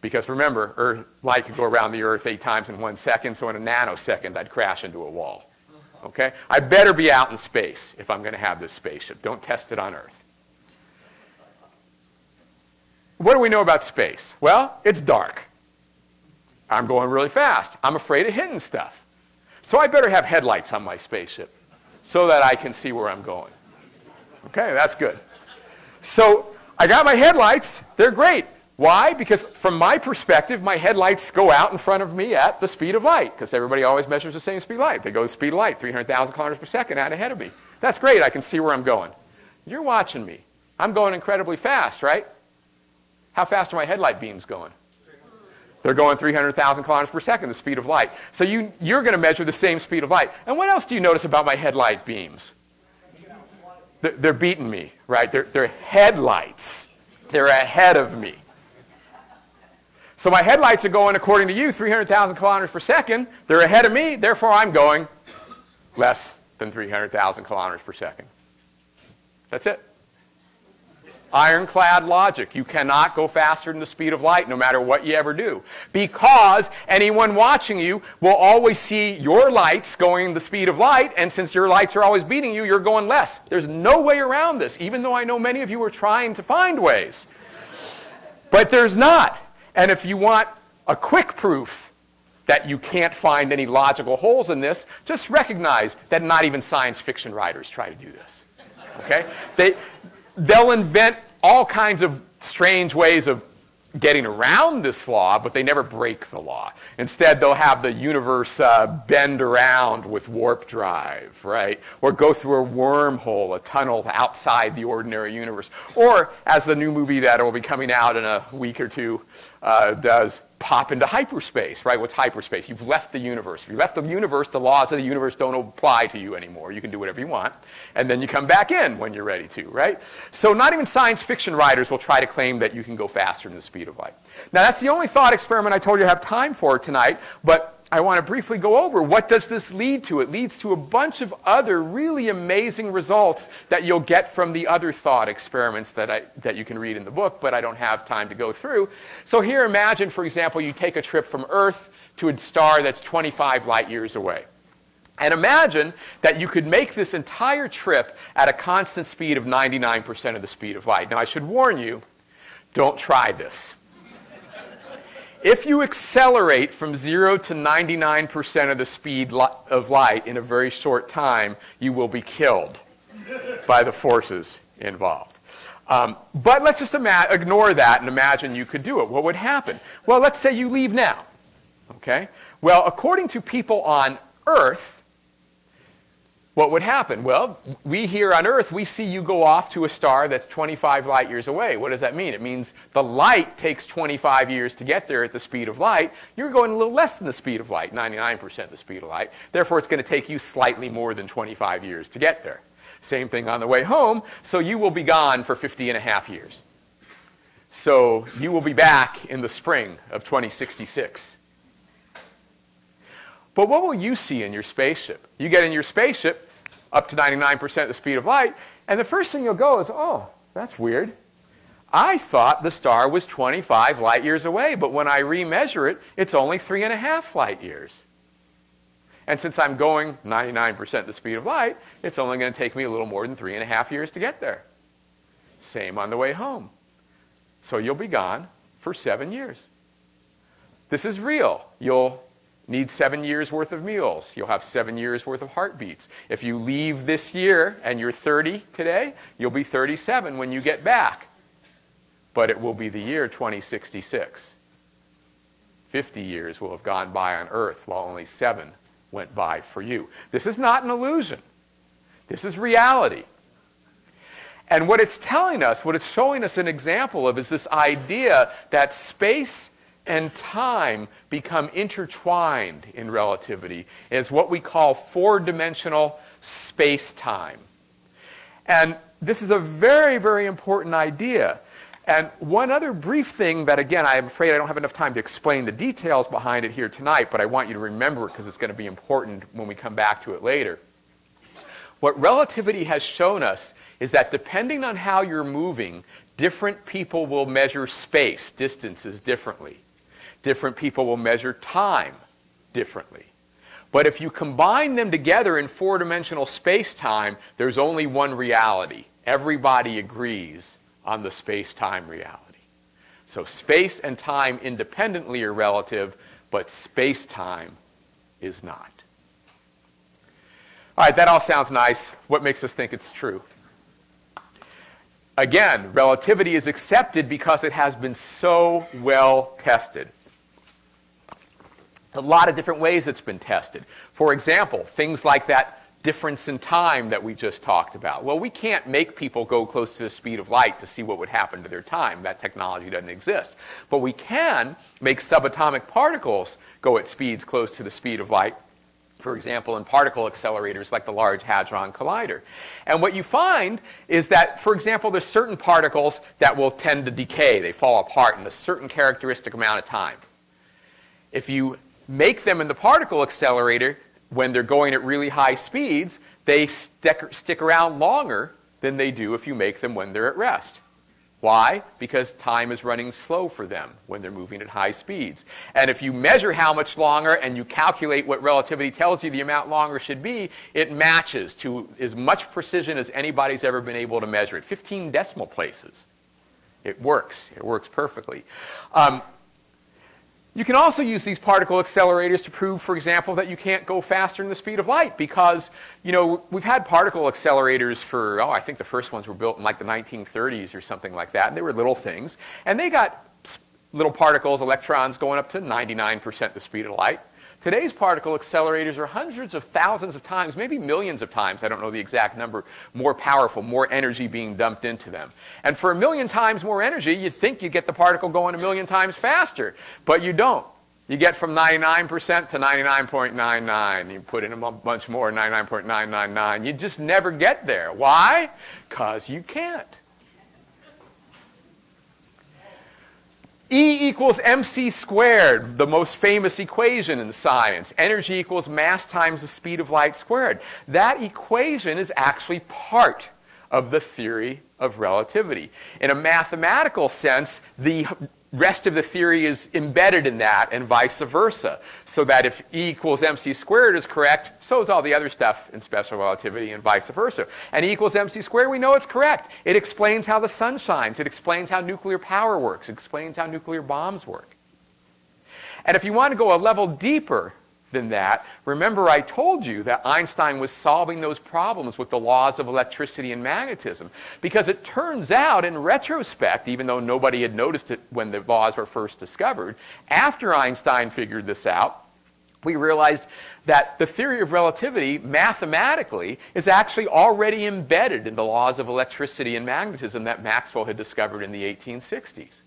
Because remember, Earth, light could go around the Earth eight times in one second, so in a nanosecond, I'd crash into a wall. Okay? I better be out in space if I'm going to have this spaceship. Don't test it on Earth. What do we know about space? Well, it's dark. I'm going really fast. I'm afraid of hitting stuff. So I better have headlights on my spaceship so that I can see where I'm going. Okay, that's good. So I got my headlights. They're great. Why? Because from my perspective, my headlights go out in front of me at the speed of light, because everybody always measures the same speed of light. They go the speed of light, 300,000 kilometers per second out ahead of me. That's great. I can see where I'm going. You're watching me. I'm going incredibly fast, right? How fast are my headlight beams going? They're going 300,000 kilometers per second, the speed of light. So you, you're going to measure the same speed of light. And what else do you notice about my headlight beams? They're, beating me, right? They're, they're headlights. They're ahead of me. So my headlights are going, according to you, 300,000 kilometers per second. They're ahead of me, therefore I'm going less than 300,000 kilometers per second. That's it. Ironclad logic. You cannot go faster than the speed of light no matter what you ever do. Because anyone watching you will always see your lights going the speed of light, and since your lights are always beating you, you're going less. There's no way around this, even though I know many of you are trying to find ways. But there's not. And if you want a quick proof that you can't find any logical holes in this, just recognize that not even science fiction writers try to do this. Okay? They, they'll invent all kinds of strange ways of getting around this law, but they never break the law. Instead, they'll have the universe uh, bend around with warp drive, right? Or go through a wormhole, a tunnel outside the ordinary universe. Or, as the new movie that will be coming out in a week or two uh, does, pop into hyperspace, right? What's hyperspace? You've left the universe. If you left the universe, the laws of the universe don't apply to you anymore. You can do whatever you want. And then you come back in when you're ready to, right? So not even science fiction writers will try to claim that you can go faster than the speed of light. Now, that's the only thought experiment I told you I have time for tonight, but I want to briefly go over what does this lead to? It leads to a bunch of other really amazing results that you'll get from the other thought experiments that, I, that you can read in the book, but I don't have time to go through. So here, imagine, for example, you take a trip from Earth to a star that's 25 light years away. And imagine that you could make this entire trip at a constant speed of 99% of the speed of light. Now, I should warn you, don't try this. If you accelerate from 0 to 99% of the speed of light in a very short time, you will be killed by the forces involved. Um, but let's just ignore that and imagine you could do it. What would happen? Well, let's say you leave now. Okay? Well, according to people on Earth, what would happen? Well, we here on Earth, we see you go off to a star that's 25 light years away. What does that mean? It means the light takes 25 years to get there at the speed of light. You're going a little less than the speed of light, 99% the speed of light. Therefore, it's going to take you slightly more than 25 years to get there. Same thing on the way home, so you will be gone for 50 and a half years. So you will be back in the spring of 2066. But what will you see in your spaceship? You get in your spaceship up to 99% the speed of light, and the first thing you'll go is, oh, that's weird. I thought the star was 25 light years away, but when I remeasure it, it's only three and a half light years. And since I'm going 99% the speed of light, it's only going to take me a little more than three and a half years to get there. Same on the way home. So you'll be gone for seven years. This is real. You'll need seven years worth of meals. You'll have seven years worth of heartbeats. If you leave this year and you're 30 today, you'll be 37 when you get back. But it will be the year 2066. 50 years will have gone by on Earth while only seven went by for you. This is not an illusion. This is reality. And what it's telling us, what it's showing us an example of, is this idea that space and time become intertwined in relativity is what we call four-dimensional space-time. And this is a very, very important idea. And one other brief thing that, again, I'm afraid I don't have enough time to explain the details behind it here tonight, but I want you to remember it because it's going to be important when we come back to it later. What relativity has shown us is that depending on how you're moving, different people will measure space, distances differently different people will measure time differently. But if you combine them together in four dimensional space time, there's only one reality. Everybody agrees on the space time reality. So space and time independently are relative, but space time is not. All right, that all sounds nice. What makes us think it's true? Again, relativity is accepted because it has been so well tested. A lot of different ways it's been tested. For example, things like that difference in time that we just talked about. Well, we can't make people go close to the speed of light to see what would happen to their time. That technology doesn't exist. But we can make subatomic particles go at speeds close to the speed of light for example, in particle accelerators like the Large Hadron Collider. And what you find is that, for example, there's certain particles that will tend to decay. They fall apart in a certain characteristic amount of time. If you make them in the particle accelerator when they're going at really high speeds, they stick, around longer than they do if you make them when they're at rest. Why? Because time is running slow for them when they're moving at high speeds. And if you measure how much longer and you calculate what relativity tells you the amount longer should be, it matches to as much precision as anybody's ever been able to measure it 15 decimal places. It works. It works perfectly. Um, you can also use these particle accelerators to prove, for example, that you can't go faster than the speed of light because, you know, we've had particle accelerators for, oh, I think the first ones were built in like the 1930s or something like that, and they were little things. And they got little particles, electrons going up to 99% the speed of light. Today's particle accelerators are hundreds of thousands of times, maybe millions of times, I don't know the exact number, more powerful, more energy being dumped into them. And for a million times more energy, you'd think you get the particle going a million times faster, but you don't. You get from 99% to 99.99. You put in a bunch more, 99.999. You just never get there. Why? Because you can't. E equals mc squared, the most famous equation in science. Energy equals mass times the speed of light squared. That equation is actually part of the theory of relativity. In a mathematical sense, the rest of the theory is embedded in that and vice versa. So that if E equals mc squared is correct, so is all the other stuff in special relativity and vice versa. And E equals mc squared, we know it's correct. It explains how the sun shines. It explains how nuclear power works. It explains how nuclear bombs work. And if you want to go a level deeper, than that. Remember, I told you that Einstein was solving those problems with the laws of electricity and magnetism. Because it turns out, in retrospect, even though nobody had noticed it when the laws were first discovered, after Einstein figured this out, we realized that the theory of relativity, mathematically, is actually already embedded in the laws of electricity and magnetism that Maxwell had discovered in the 1860s.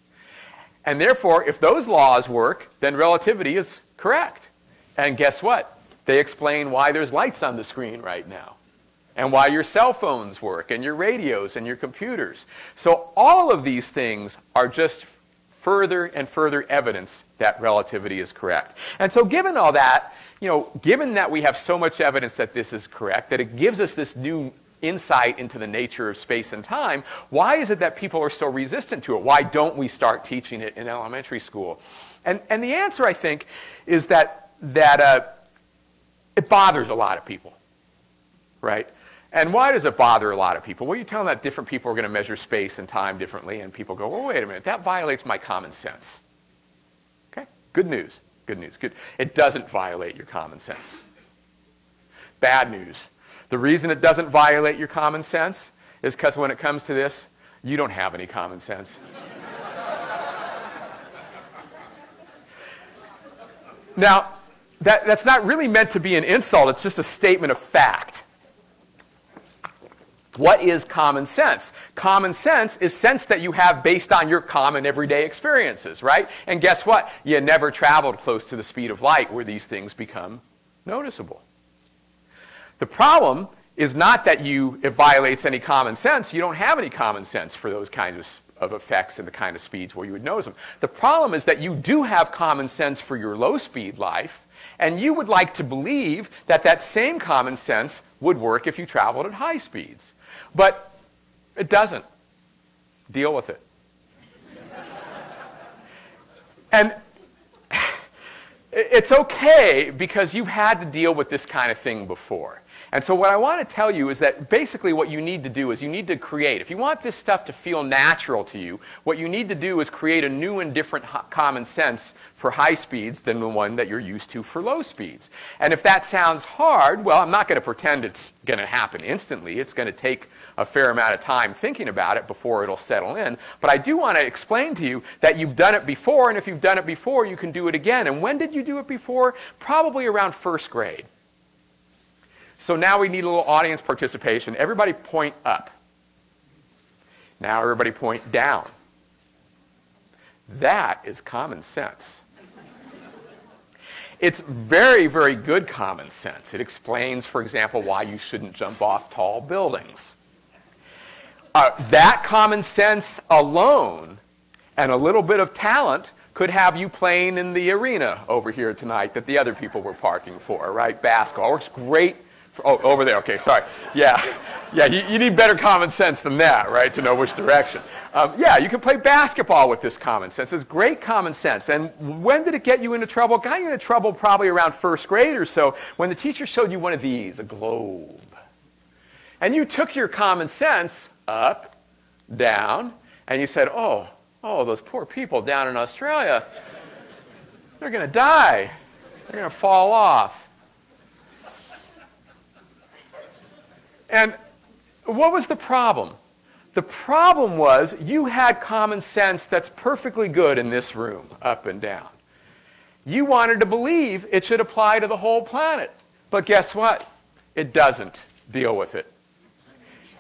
And therefore, if those laws work, then relativity is correct. And guess what? They explain why there's lights on the screen right now and why your cell phones work and your radios and your computers. So all of these things are just further and further evidence that relativity is correct. And so given all that, you know, given that we have so much evidence that this is correct, that it gives us this new insight into the nature of space and time, why is it that people are so resistant to it? Why don't we start teaching it in elementary school? And, and the answer, I think, is that that uh, it bothers a lot of people, right? And why does it bother a lot of people? Well, you tell them that different people are going to measure space and time differently, and people go, well, wait a minute, that violates my common sense. Okay, good news, good news, good. It doesn't violate your common sense. Bad news. The reason it doesn't violate your common sense is because when it comes to this, you don't have any common sense. now, that, that's not really meant to be an insult, it's just a statement of fact. What is common sense? Common sense is sense that you have based on your common everyday experiences, right? And guess what? You never traveled close to the speed of light where these things become noticeable. The problem is not that you, it violates any common sense. You don't have any common sense for those kinds of, of effects and the kind of speeds where you would notice them. The problem is that you do have common sense for your low speed life and you would like to believe that that same common sense would work if you traveled at high speeds. But it doesn't. Deal with it. and it's okay because you've had to deal with this kind of thing before. And so, what I want to tell you is that basically what you need to do is you need to create. If you want this stuff to feel natural to you, what you need to do is create a new and different common sense for high speeds than the one that you're used to for low speeds. And if that sounds hard, well, I'm not going to pretend it's going to happen instantly. It's going to take a fair amount of time thinking about it before it'll settle in. But I do want to explain to you that you've done it before, and if you've done it before, you can do it again. And when did you do it before? Probably around first grade. So now we need a little audience participation. Everybody point up. Now everybody point down. That is common sense. It's very, very good common sense. It explains, for example, why you shouldn't jump off tall buildings. Uh, that common sense alone and a little bit of talent could have you playing in the arena over here tonight that the other people were parking for, right? Basketball works great Oh, over there. Okay, sorry. Yeah, yeah. You, you, need better common sense than that, right, to know which direction. Um, yeah, you can play basketball with this common sense. It's great common sense. And when did it get you into trouble? It got you into trouble probably around first grade or so when the teacher showed you one of these, a globe, and you took your common sense up, down, and you said, "Oh, oh, those poor people down in Australia, they're going to die. They're going to fall off." And what was the problem? The problem was you had common sense that's perfectly good in this room, up and down. You wanted to believe it should apply to the whole planet. But guess what? It doesn't deal with it.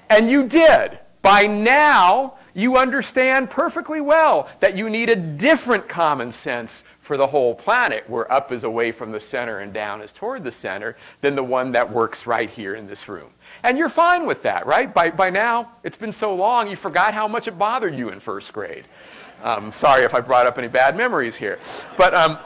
And you did. By now, you understand perfectly well that you need a different common sense for the whole planet, where up is away from the center and down is toward the center, than the one that works right here in this room. And you're fine with that, right? By, by now, it's been so long, you forgot how much it bothered you in first grade. Um, sorry if I brought up any bad memories here. But um,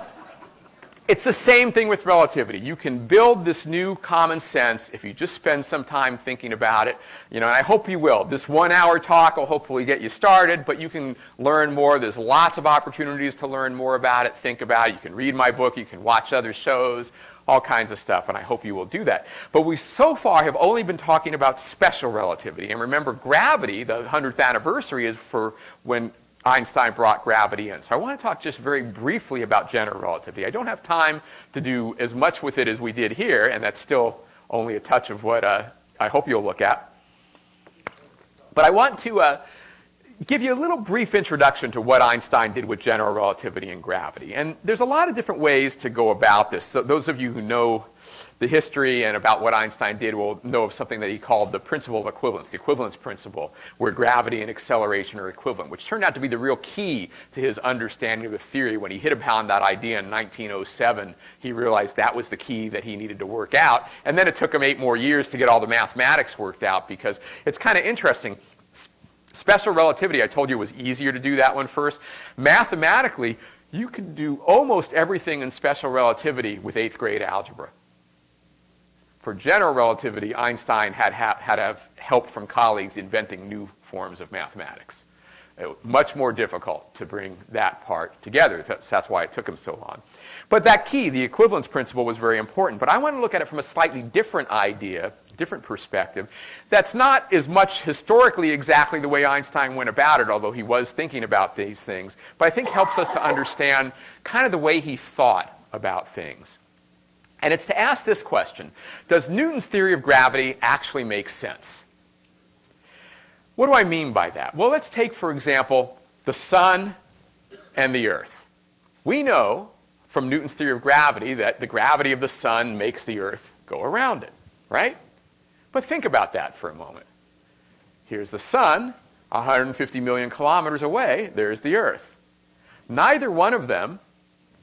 it's the same thing with relativity. You can build this new common sense if you just spend some time thinking about it. You know, and I hope you will. This one hour talk will hopefully get you started, but you can learn more. There's lots of opportunities to learn more about it, think about it. You can read my book, you can watch other shows, all kinds of stuff, and I hope you will do that. But we so far have only been talking about special relativity. And remember, gravity, the 100th anniversary, is for when Einstein brought gravity in. So I want to talk just very briefly about general relativity. I don't have time to do as much with it as we did here, and that's still only a touch of what uh, I hope you'll look at. But I want to uh, give you a little brief introduction to what Einstein did with general relativity and gravity. And there's a lot of different ways to go about this. So those of you who know the history and about what Einstein did will know of something that he called the principle of equivalence, the equivalence principle, where gravity and acceleration are equivalent, which turned out to be the real key to his understanding of the theory. When he hit upon that idea in 1907, he realized that was the key that he needed to work out. And then it took him eight more years to get all the mathematics worked out because it's kind of interesting. Special relativity, I told you, was easier to do that one first. Mathematically, you can do almost everything in special relativity with eighth grade algebra. For general relativity, Einstein had, ha- had to have help from colleagues inventing new forms of mathematics. much more difficult to bring that part together. That's why it took him so long. But that key, the equivalence principle, was very important. But I want to look at it from a slightly different idea different perspective that's not as much historically exactly the way Einstein went about it, although he was thinking about these things, but I think helps us to understand kind of the way he thought about things. And it's to ask this question Does Newton's theory of gravity actually make sense? What do I mean by that? Well, let's take, for example, the sun and the earth. We know from Newton's theory of gravity that the gravity of the sun makes the earth go around it, right? But think about that for a moment. Here's the sun, 150 million kilometers away, there's the earth. Neither one of them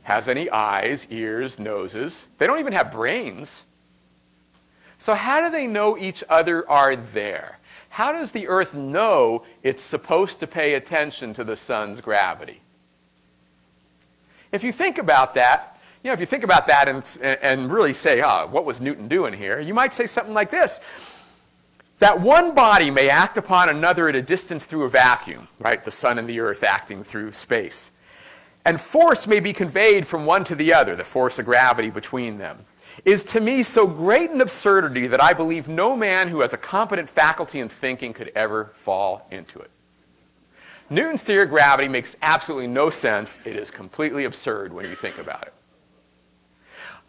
has any eyes, ears, noses. They don't even have brains. So, how do they know each other are there? How does the earth know it's supposed to pay attention to the sun's gravity? If you think about that, you know, if you think about that and, and really say, oh, what was Newton doing here? You might say something like this that one body may act upon another at a distance through a vacuum, right? The sun and the earth acting through space. And force may be conveyed from one to the other, the force of gravity between them. is to me so great an absurdity that I believe no man who has a competent faculty in thinking could ever fall into it. Newton's theory of gravity makes absolutely no sense. It is completely absurd when you think about it.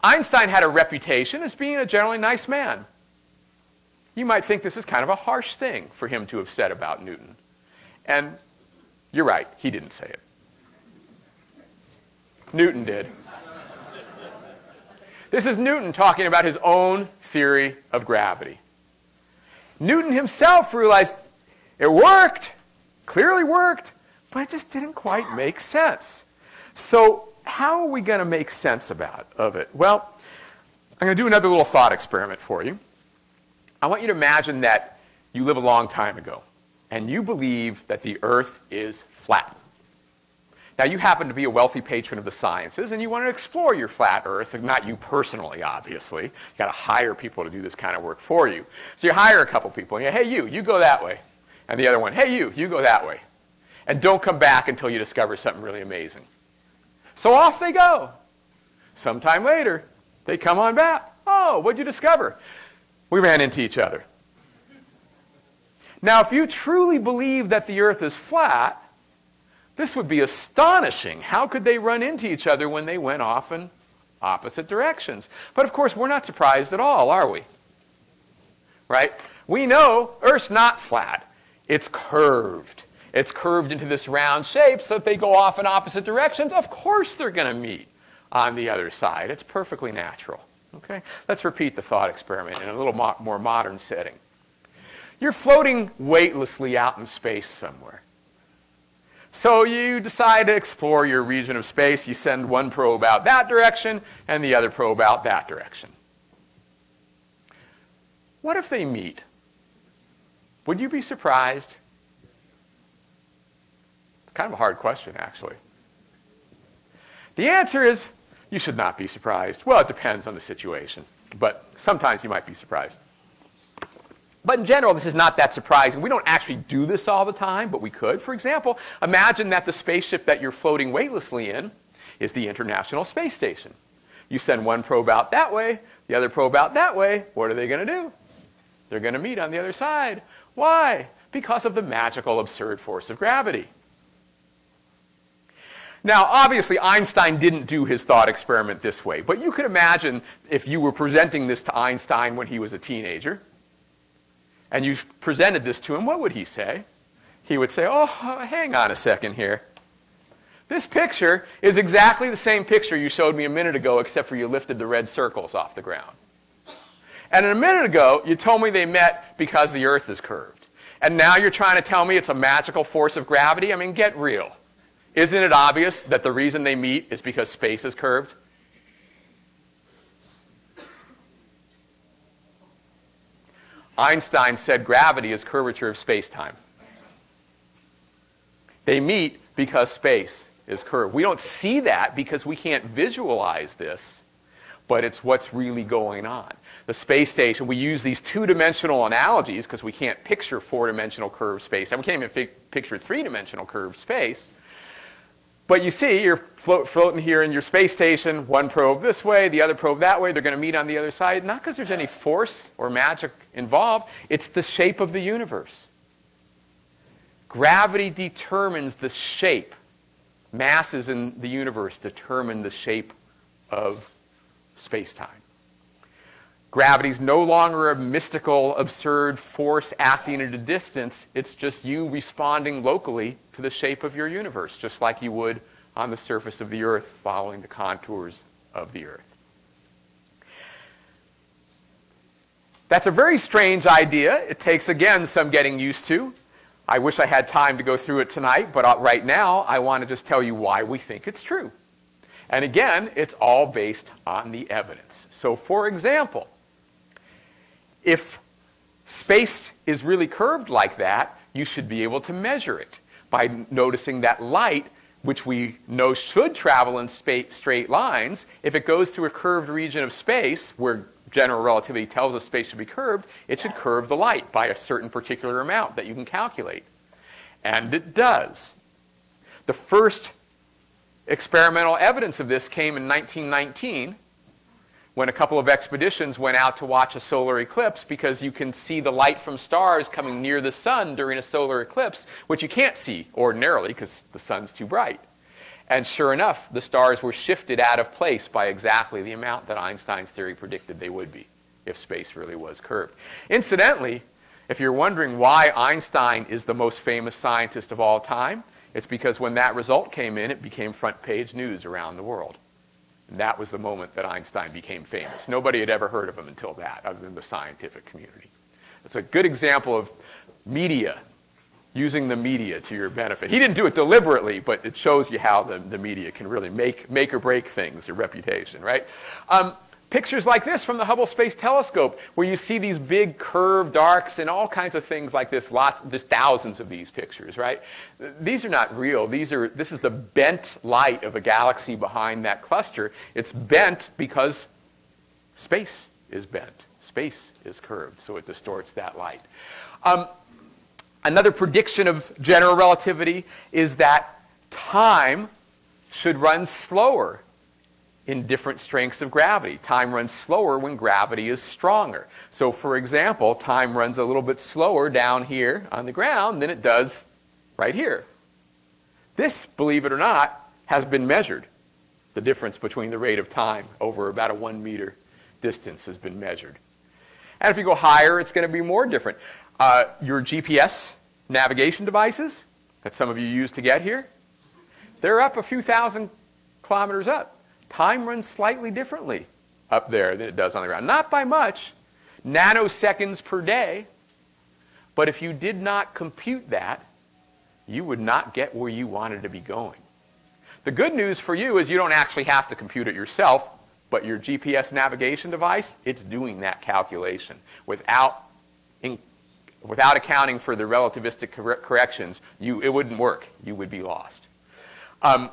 Einstein had a reputation as being a generally nice man. You might think this is kind of a harsh thing for him to have said about Newton. And you're right, he didn't say it. Newton did. This is Newton talking about his own theory of gravity. Newton himself realized it worked, clearly worked, but it just didn't quite make sense. So, how are we going to make sense about of it? Well, I'm going to do another little thought experiment for you. I want you to imagine that you live a long time ago and you believe that the earth is flat. Now, you happen to be a wealthy patron of the sciences and you want to explore your flat earth, not you personally, obviously. You've got to hire people to do this kind of work for you. So you hire a couple people and you hey, you, you go that way. And the other one, hey, you, you go that way. And don't come back until you discover something really amazing. So off they go. Sometime later, they come on back. Oh, what'd you discover? We ran into each other. Now, if you truly believe that the earth is flat, this would be astonishing. How could they run into each other when they went off in opposite directions? But of course, we're not surprised at all, are we? Right? We know Earth's not flat, it's curved. It's curved into this round shape, so if they go off in opposite directions, of course they're going to meet on the other side. It's perfectly natural. Okay? Let's repeat the thought experiment in a little mo- more modern setting. You're floating weightlessly out in space somewhere. So you decide to explore your region of space. You send one probe out that direction and the other probe out that direction. What if they meet? Would you be surprised? It's kind of a hard question, actually. The answer is you should not be surprised. Well, it depends on the situation, but sometimes you might be surprised. But in general, this is not that surprising. We don't actually do this all the time, but we could. For example, imagine that the spaceship that you're floating weightlessly in is the International Space Station. You send one probe out that way, the other probe out that way. What are they going to do? They're going to meet on the other side. Why? Because of the magical, absurd force of gravity. Now, obviously, Einstein didn't do his thought experiment this way, but you could imagine if you were presenting this to Einstein when he was a teenager and you presented this to him, what would he say? He would say, Oh, hang on a second here. This picture is exactly the same picture you showed me a minute ago, except for you lifted the red circles off the ground. And a minute ago, you told me they met because the earth is curved. And now you're trying to tell me it's a magical force of gravity? I mean, get real. Isn't it obvious that the reason they meet is because space is curved? Einstein said gravity is curvature of space-time. They meet because space is curved. We don't see that because we can't visualize this, but it's what's really going on. The space station, we use these two-dimensional analogies because we can't picture four-dimensional curved space, and we can't even picture three-dimensional curved space. But you see, you're float, floating here in your space station, one probe this way, the other probe that way. They're going to meet on the other side, not because there's any force or magic involved, it's the shape of the universe. Gravity determines the shape. Masses in the universe determine the shape of space time. Gravity is no longer a mystical, absurd force acting at a distance. It's just you responding locally to the shape of your universe, just like you would on the surface of the Earth following the contours of the Earth. That's a very strange idea. It takes, again, some getting used to. I wish I had time to go through it tonight, but uh, right now I want to just tell you why we think it's true. And again, it's all based on the evidence. So, for example, if space is really curved like that, you should be able to measure it by noticing that light, which we know should travel in straight lines, if it goes through a curved region of space where general relativity tells us space should be curved, it should curve the light by a certain particular amount that you can calculate. And it does. The first experimental evidence of this came in 1919 when a couple of expeditions went out to watch a solar eclipse because you can see the light from stars coming near the sun during a solar eclipse, which you can't see ordinarily because the sun's too bright. And sure enough, the stars were shifted out of place by exactly the amount that Einstein's theory predicted they would be if space really was curved. Incidentally, if you're wondering why Einstein is the most famous scientist of all time, it's because when that result came in, it became front page news around the world. And that was the moment that Einstein became famous. Nobody had ever heard of him until that, other than the scientific community. It's a good example of media, using the media to your benefit. He didn't do it deliberately, but it shows you how the, the media can really make, make or break things, your reputation, right? Um, Pictures like this from the Hubble Space Telescope, where you see these big curved arcs and all kinds of things like this. Lots, there's thousands of these pictures, right? These are not real. These are, this is the bent light of a galaxy behind that cluster. It's bent because space is bent. Space is curved, so it distorts that light. Um, another prediction of general relativity is that time should run slower in different strengths of gravity. Time runs slower when gravity is stronger. So, for example, time runs a little bit slower down here on the ground than it does right here. This, believe it or not, has been measured. The difference between the rate of time over about a one meter distance has been measured. And if you go higher, it's going to be more different. Uh, your GPS navigation devices that some of you use to get here, they're up a few thousand kilometers up time runs slightly differently up there than it does on the ground. Not by much, nanoseconds per day. But if you did not compute that, you would not get where you wanted to be going. The good news for you is you don't actually have to compute it yourself, but your GPS navigation device, it's doing that calculation without, in, without accounting for the relativistic cor- corrections. You, it wouldn't work. You would be lost. Um,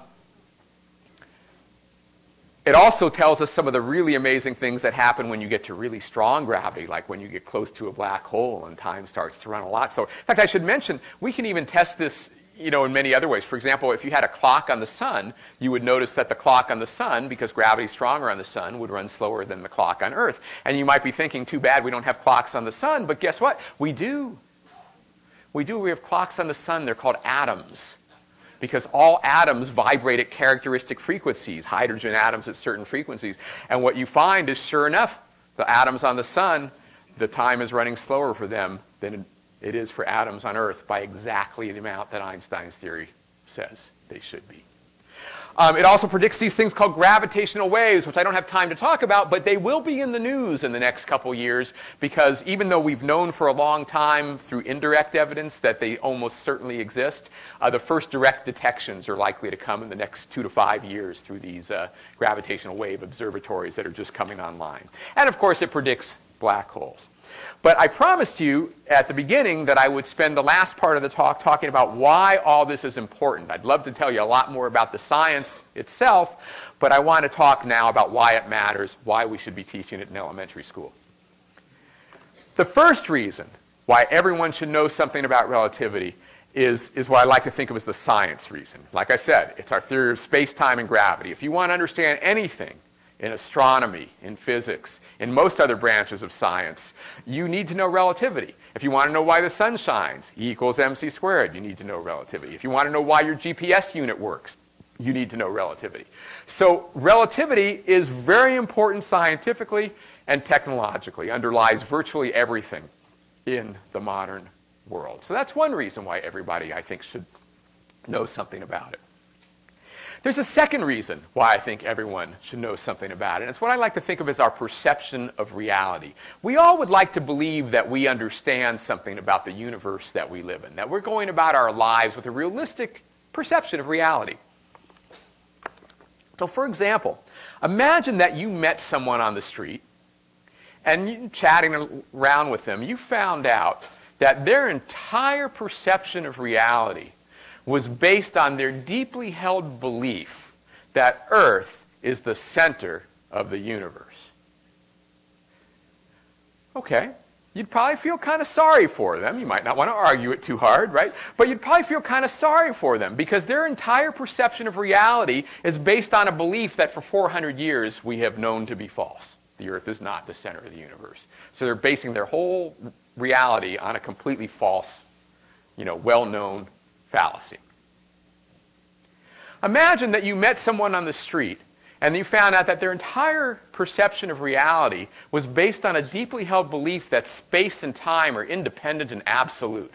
it also tells us some of the really amazing things that happen when you get to really strong gravity, like when you get close to a black hole and time starts to run a lot. So, in fact, I should mention, we can even test this you know, in many other ways. For example, if you had a clock on the sun, you would notice that the clock on the sun, because gravity's stronger on the sun, would run slower than the clock on Earth. And you might be thinking, too bad we don't have clocks on the sun, but guess what? We do. We do. We have clocks on the sun. They're called atoms because all atoms vibrate at characteristic frequencies, hydrogen atoms at certain frequencies. And what you find is, sure enough, the atoms on the sun, the time is running slower for them than it is for atoms on Earth by exactly the amount that Einstein's theory says they should be. Um, it also predicts these things called gravitational waves, which I don't have time to talk about, but they will be in the news in the next couple years because even though we've known for a long time through indirect evidence that they almost certainly exist, uh, the first direct detections are likely to come in the next two to five years through these uh, gravitational wave observatories that are just coming online. And of course, it predicts black holes. But I promised you at the beginning that I would spend the last part of the talk talking about why all this is important. I'd love to tell you a lot more about the science itself, but I want to talk now about why it matters, why we should be teaching it in elementary school. The first reason why everyone should know something about relativity is, is what I like to think of as the science reason. Like I said, it's our theory of space, time, and gravity. If you want to understand anything in astronomy, in physics, in most other branches of science, you need to know relativity. If you want to know why the sun shines, E equals mc squared, you need to know relativity. If you want to know why your GPS unit works, you need to know relativity. So relativity is very important scientifically and technologically, underlies virtually everything in the modern world. So that's one reason why everybody, I think, should know something about it. There's a second reason why I think everyone should know something about it. It's what I like to think of as our perception of reality. We all would like to believe that we understand something about the universe that we live in, that we're going about our lives with a realistic perception of reality. So, for example, imagine that you met someone on the street and chatting around with them, you found out that their entire perception of reality was based on their deeply held belief that Earth is the center of the universe. Okay, you'd probably feel kind of sorry for them. You might not want to argue it too hard, right? But you'd probably feel kind of sorry for them because their entire perception of reality is based on a belief that for 400 years we have known to be false. The Earth is not the center of the universe. So they're basing their whole reality on a completely false, you know, well-known fallacy. Imagine that you met someone on the street and you found out that their entire perception of reality was based on a deeply held belief that space and time are independent and absolute.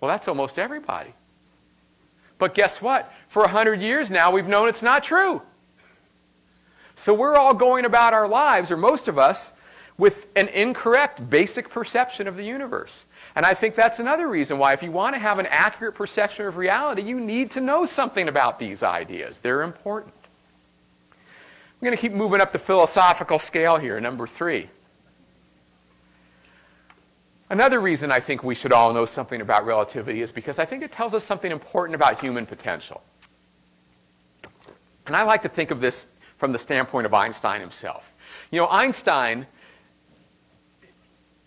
Well, that's almost everybody. But guess what? For 100 years now, we've known it's not true. So we're all going about our lives, or most of us, with an incorrect basic perception of the universe. And I think that's another reason why, if you want to have an accurate perception of reality, you need to know something about these ideas. They're important. I'm going to keep moving up the philosophical scale here, number three. Another reason I think we should all know something about relativity is because I think it tells us something important about human potential. And I like to think of this from the standpoint of Einstein himself. You know, Einstein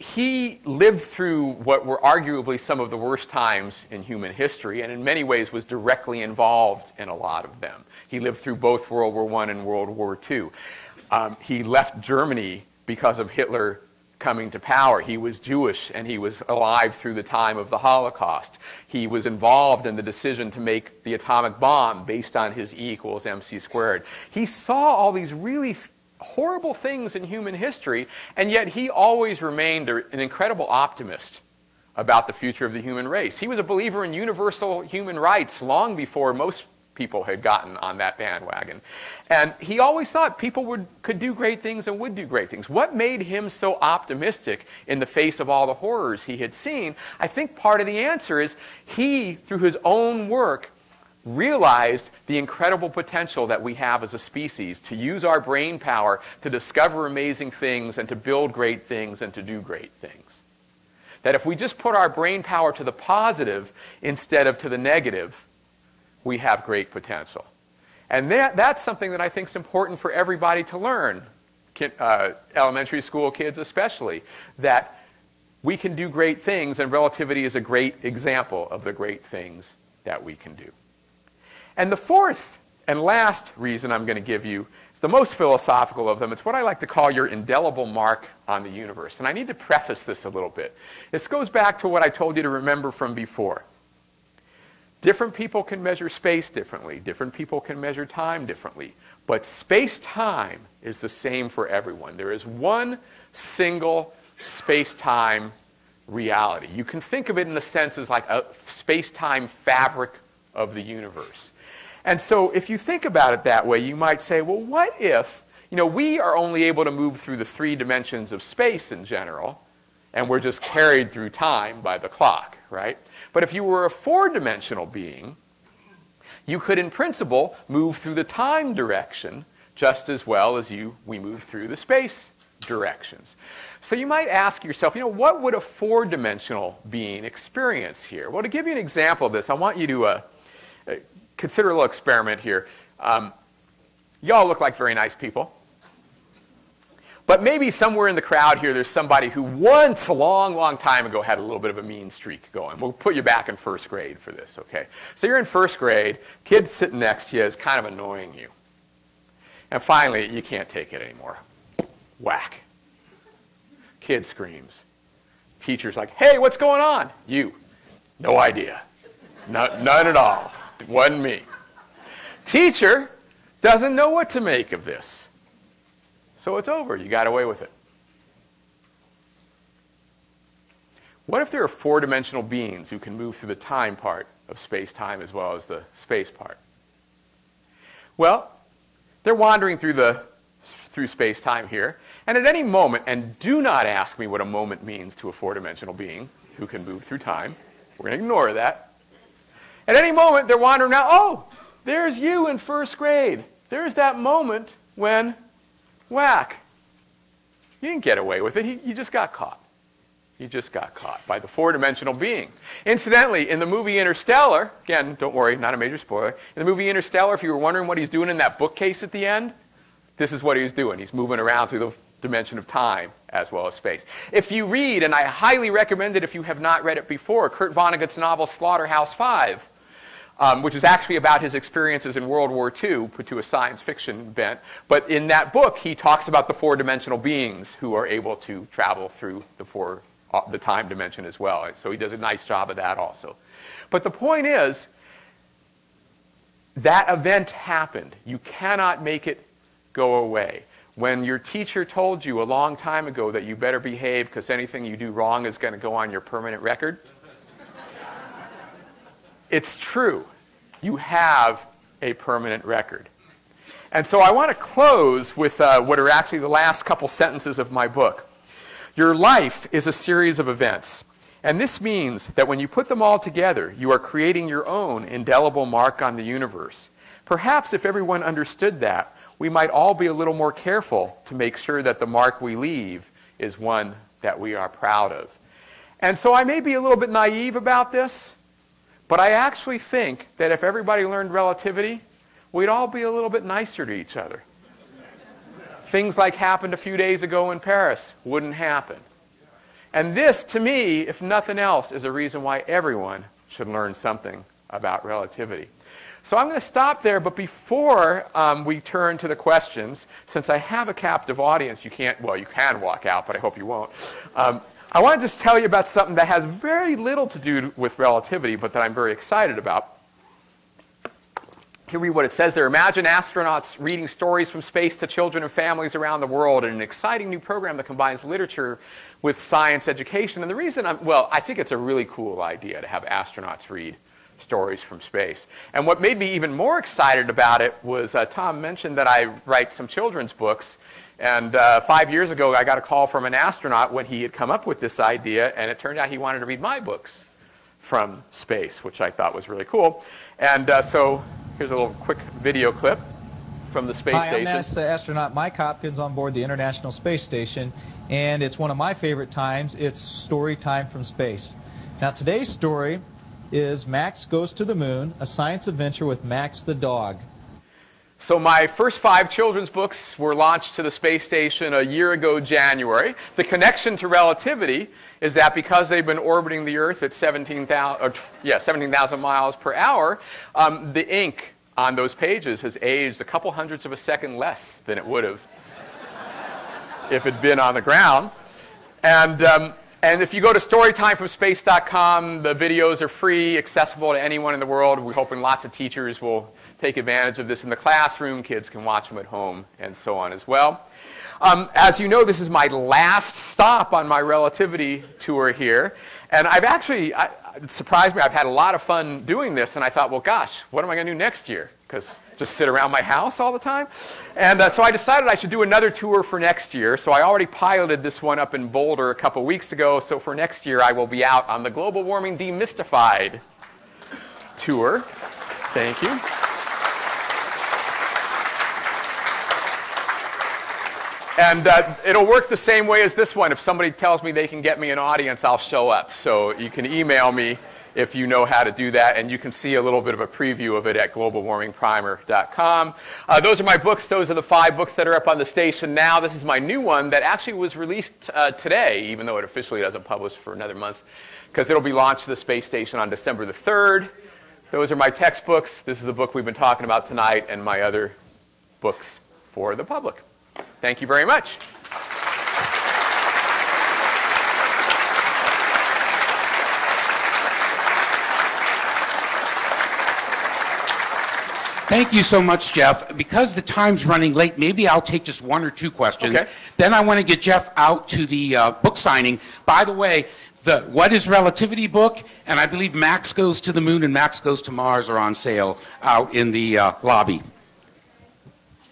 he lived through what were arguably some of the worst times in human history and in many ways was directly involved in a lot of them. He lived through both World War I and World War II. Um, he left Germany because of Hitler coming to power. He was Jewish and he was alive through the time of the Holocaust. He was involved in the decision to make the atomic bomb based on his E equals mc squared. He saw all these really horrible things in human history, and yet he always remained an incredible optimist about the future of the human race. He was a believer in universal human rights long before most people had gotten on that bandwagon. And he always thought people would, could do great things and would do great things. What made him so optimistic in the face of all the horrors he had seen? I think part of the answer is he, through his own work, realized the incredible potential that we have as a species to use our brain power to discover amazing things and to build great things and to do great things. That if we just put our brain power to the positive instead of to the negative, we have great potential. And that, that's something that I think is important for everybody to learn, uh, elementary school kids especially, that we can do great things, and relativity is a great example of the great things that we can do. And the fourth and last reason I'm going to give you is the most philosophical of them. It's what I like to call your indelible mark on the universe. And I need to preface this a little bit. This goes back to what I told you to remember from before. Different people can measure space differently. Different people can measure time differently. But space-time is the same for everyone. There is one single space-time reality. You can think of it in the sense as like a space-time fabric of the universe. And so if you think about it that way, you might say, well, what if, you know, we are only able to move through the three dimensions of space in general, and we're just carried through time by the clock, right? But if you were a four-dimensional being, you could, in principle, move through the time direction just as well as you, we move through the space directions. So you might ask yourself, you know, what would a four-dimensional being experience here? Well, to give you an example of this, I want you to uh, consider a little experiment here. Um, y'all look like very nice people. But maybe somewhere in the crowd here, there's somebody who once, a long, long time ago, had a little bit of a mean streak going. We'll put you back in first grade for this, okay? So you're in first grade, kid sitting next to you is kind of annoying you. And finally, you can't take it anymore. Whack. Kid screams. Teacher's like, hey, what's going on? You. No idea. Not, none at all. Wasn't me. Teacher doesn't know what to make of this. So it's over. You got away with it. What if there are four dimensional beings who can move through the time part of space time as well as the space part? Well, they're wandering through, the, through space time here, and at any moment, and do not ask me what a moment means to a four dimensional being who can move through time, we're going to ignore that. At any moment, they're wandering out. Oh, there's you in first grade. There's that moment when, whack, you didn't get away with it. you just got caught. You just got caught by the four-dimensional being. Incidentally, in the movie Interstellar, again, don't worry, not a major spoiler. In the movie Interstellar, if you were wondering what he's doing in that bookcase at the end, this is what he's doing. He's moving around through the dimension of time as well as space. If you read, and I highly recommend it if you have not read it before, Kurt Vonnegut's novel Slaughterhouse-Five, um, which is actually about his experiences in World War II, put to a science fiction bent. But in that book, he talks about the four dimensional beings who are able to travel through the, four, uh, the time dimension as well. So he does a nice job of that also. But the point is, that event happened. You cannot make it go away. When your teacher told you a long time ago that you better behave because anything you do wrong is going to go on your permanent record, it's true. You have a permanent record. And so I want to close with uh, what are actually the last couple sentences of my book. Your life is a series of events. And this means that when you put them all together, you are creating your own indelible mark on the universe. Perhaps if everyone understood that, we might all be a little more careful to make sure that the mark we leave is one that we are proud of. And so I may be a little bit naive about this, but I actually think that if everybody learned relativity, we'd all be a little bit nicer to each other. Things like happened a few days ago in Paris wouldn't happen. And this, to me, if nothing else, is a reason why everyone should learn something about relativity. So I'm going to stop there, but before um, we turn to the questions, since I have a captive audience, you can't, well, you can walk out, but I hope you won't. Um, I want to just tell you about something that has very little to do with relativity, but that I'm very excited about. Here read what it says there. Imagine astronauts reading stories from space to children and families around the world in an exciting new program that combines literature with science education. And the reason I'm, well, I think it's a really cool idea to have astronauts read stories from space. And what made me even more excited about it was uh, Tom mentioned that I write some children's books. And uh, five years ago, I got a call from an astronaut when he had come up with this idea, and it turned out he wanted to read my books from space, which I thought was really cool. And uh, so Here's a little quick video clip from the space Hi, station. I'm NASA astronaut Mike Hopkins on board the International Space Station, and it's one of my favorite times. It's story time from space. Now, today's story is Max Goes to the Moon, a science adventure with Max the dog. So my first five children's books were launched to the space station a year ago January. The connection to relativity is that because they've been orbiting the Earth at 17,000 yeah, 17, miles per hour, um, the ink on those pages has aged a couple hundredths of a second less than it would have if it had been on the ground. And um, and if you go to storytimefromspace.com, the videos are free, accessible to anyone in the world. We're hoping lots of teachers will take advantage of this in the classroom. Kids can watch them at home and so on as well. Um, as you know, this is my last stop on my relativity tour here. And I've actually, I, it surprised me, I've had a lot of fun doing this. And I thought, well, gosh, what am I going to do next year? Because just sit around my house all the time. And uh, so I decided I should do another tour for next year. So I already piloted this one up in Boulder a couple weeks ago. So for next year, I will be out on the Global Warming Demystified tour. Thank you. And uh, it'll work the same way as this one. If somebody tells me they can get me an audience, I'll show up. So you can email me if you know how to do that. And you can see a little bit of a preview of it at globalwarmingprimer.com. Uh, those are my books. Those are the five books that are up on the station now. This is my new one that actually was released uh, today, even though it officially doesn't publish for another month, because it'll be launched to the space station on December the 3rd. Those are my textbooks. This is the book we've been talking about tonight, and my other books for the public. Thank you very much. Thank you so much, Jeff. Because the time's running late, maybe I'll take just one or two questions. Okay. Then I want to get Jeff out to the uh, book signing. By the way, the What is Relativity book, and I believe Max Goes to the Moon and Max Goes to Mars are on sale out in the uh, lobby.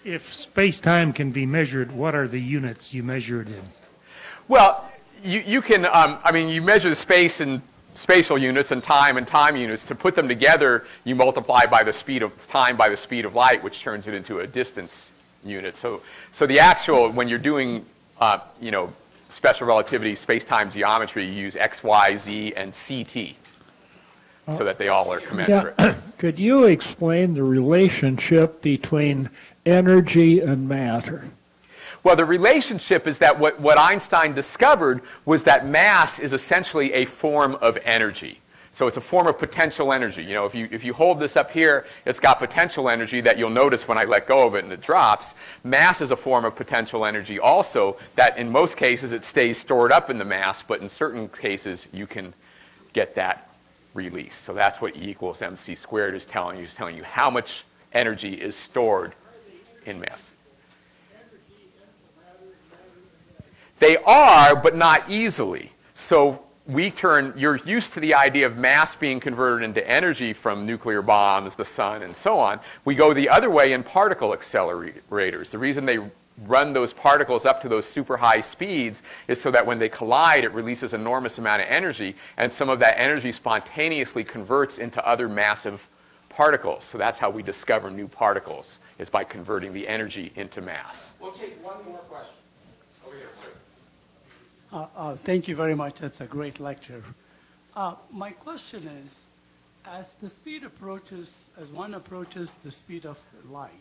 If space-time can be measured, what are the units you measure it in? Well, you, you can, um, I mean, you measure the space in spatial units and time and time units. To put them together, you multiply by the speed of time by the speed of light, which turns it into a distance unit. So, so the actual, when you're doing, uh, you know, special relativity space-time geometry, you use x, y, z, and ct so that they all are commensurate. Yeah. Could you explain the relationship between energy and matter? Well, the relationship is that what, what Einstein discovered was that mass is essentially a form of energy. So it's a form of potential energy. You know, if you, if you hold this up here, it's got potential energy that you'll notice when I let go of it and it drops. Mass is a form of potential energy also that in most cases it stays stored up in the mass, but in certain cases you can get that release. So that's what E equals mc squared is telling you. It's telling you how much energy is stored in mass. They are, but not easily. So we turn, you're used to the idea of mass being converted into energy from nuclear bombs, the sun, and so on. We go the other way in particle accelerators. The reason they run those particles up to those super high speeds is so that when they collide, it releases enormous amount of energy, and some of that energy spontaneously converts into other massive particles. So that's how we discover new particles, is by converting the energy into mass. We'll take one more question. Over here, sir. Uh, uh, Thank you very much. That's a great lecture. Uh, My question is, as the speed approaches, as one approaches the speed of light,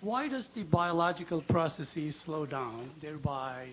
why does the biological processes slow down, thereby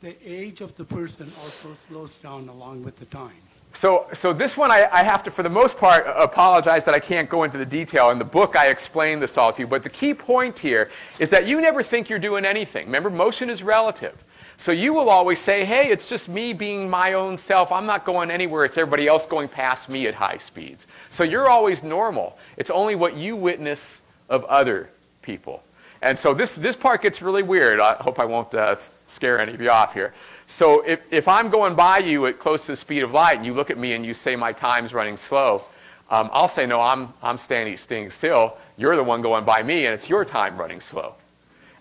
the age of the person also slows down along with the time? So, so this one I, I have to, for the most part, apologize that I can't go into the detail. In the book, I explain this all to you. But the key point here is that you never think you're doing anything. Remember, motion is relative. So you will always say, hey, it's just me being my own self. I'm not going anywhere. It's everybody else going past me at high speeds. So you're always normal. It's only what you witness of other people. And so this, this part gets really weird. I hope I won't uh, scare any of you off here. So if, if I'm going by you at close to the speed of light and you look at me and you say my time's running slow, um, I'll say, no, I'm, I'm standing, staying still. You're the one going by me and it's your time running slow.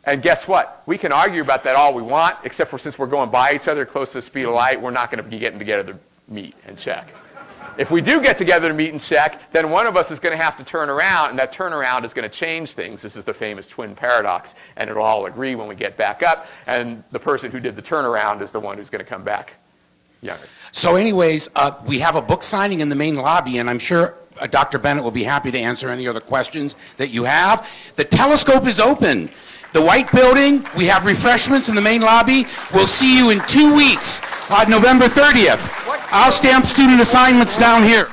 And guess what? We can argue about that all we want, except for since we're going by each other close to the speed of light, we're not going to be getting together to meet and check. If we do get together to meet and check, then one of us is going to have to turn around, and that turnaround is going to change things. This is the famous twin paradox, and it'll all agree when we get back up, and the person who did the turnaround is the one who's going to come back younger. So anyways, uh, we have a book signing in the main lobby, and I'm sure uh, Dr. Bennett will be happy to answer any other questions that you have. The telescope is open. The White Building, we have refreshments in the main lobby. We'll see you in two weeks on November 30th. I'll stamp student assignments down here.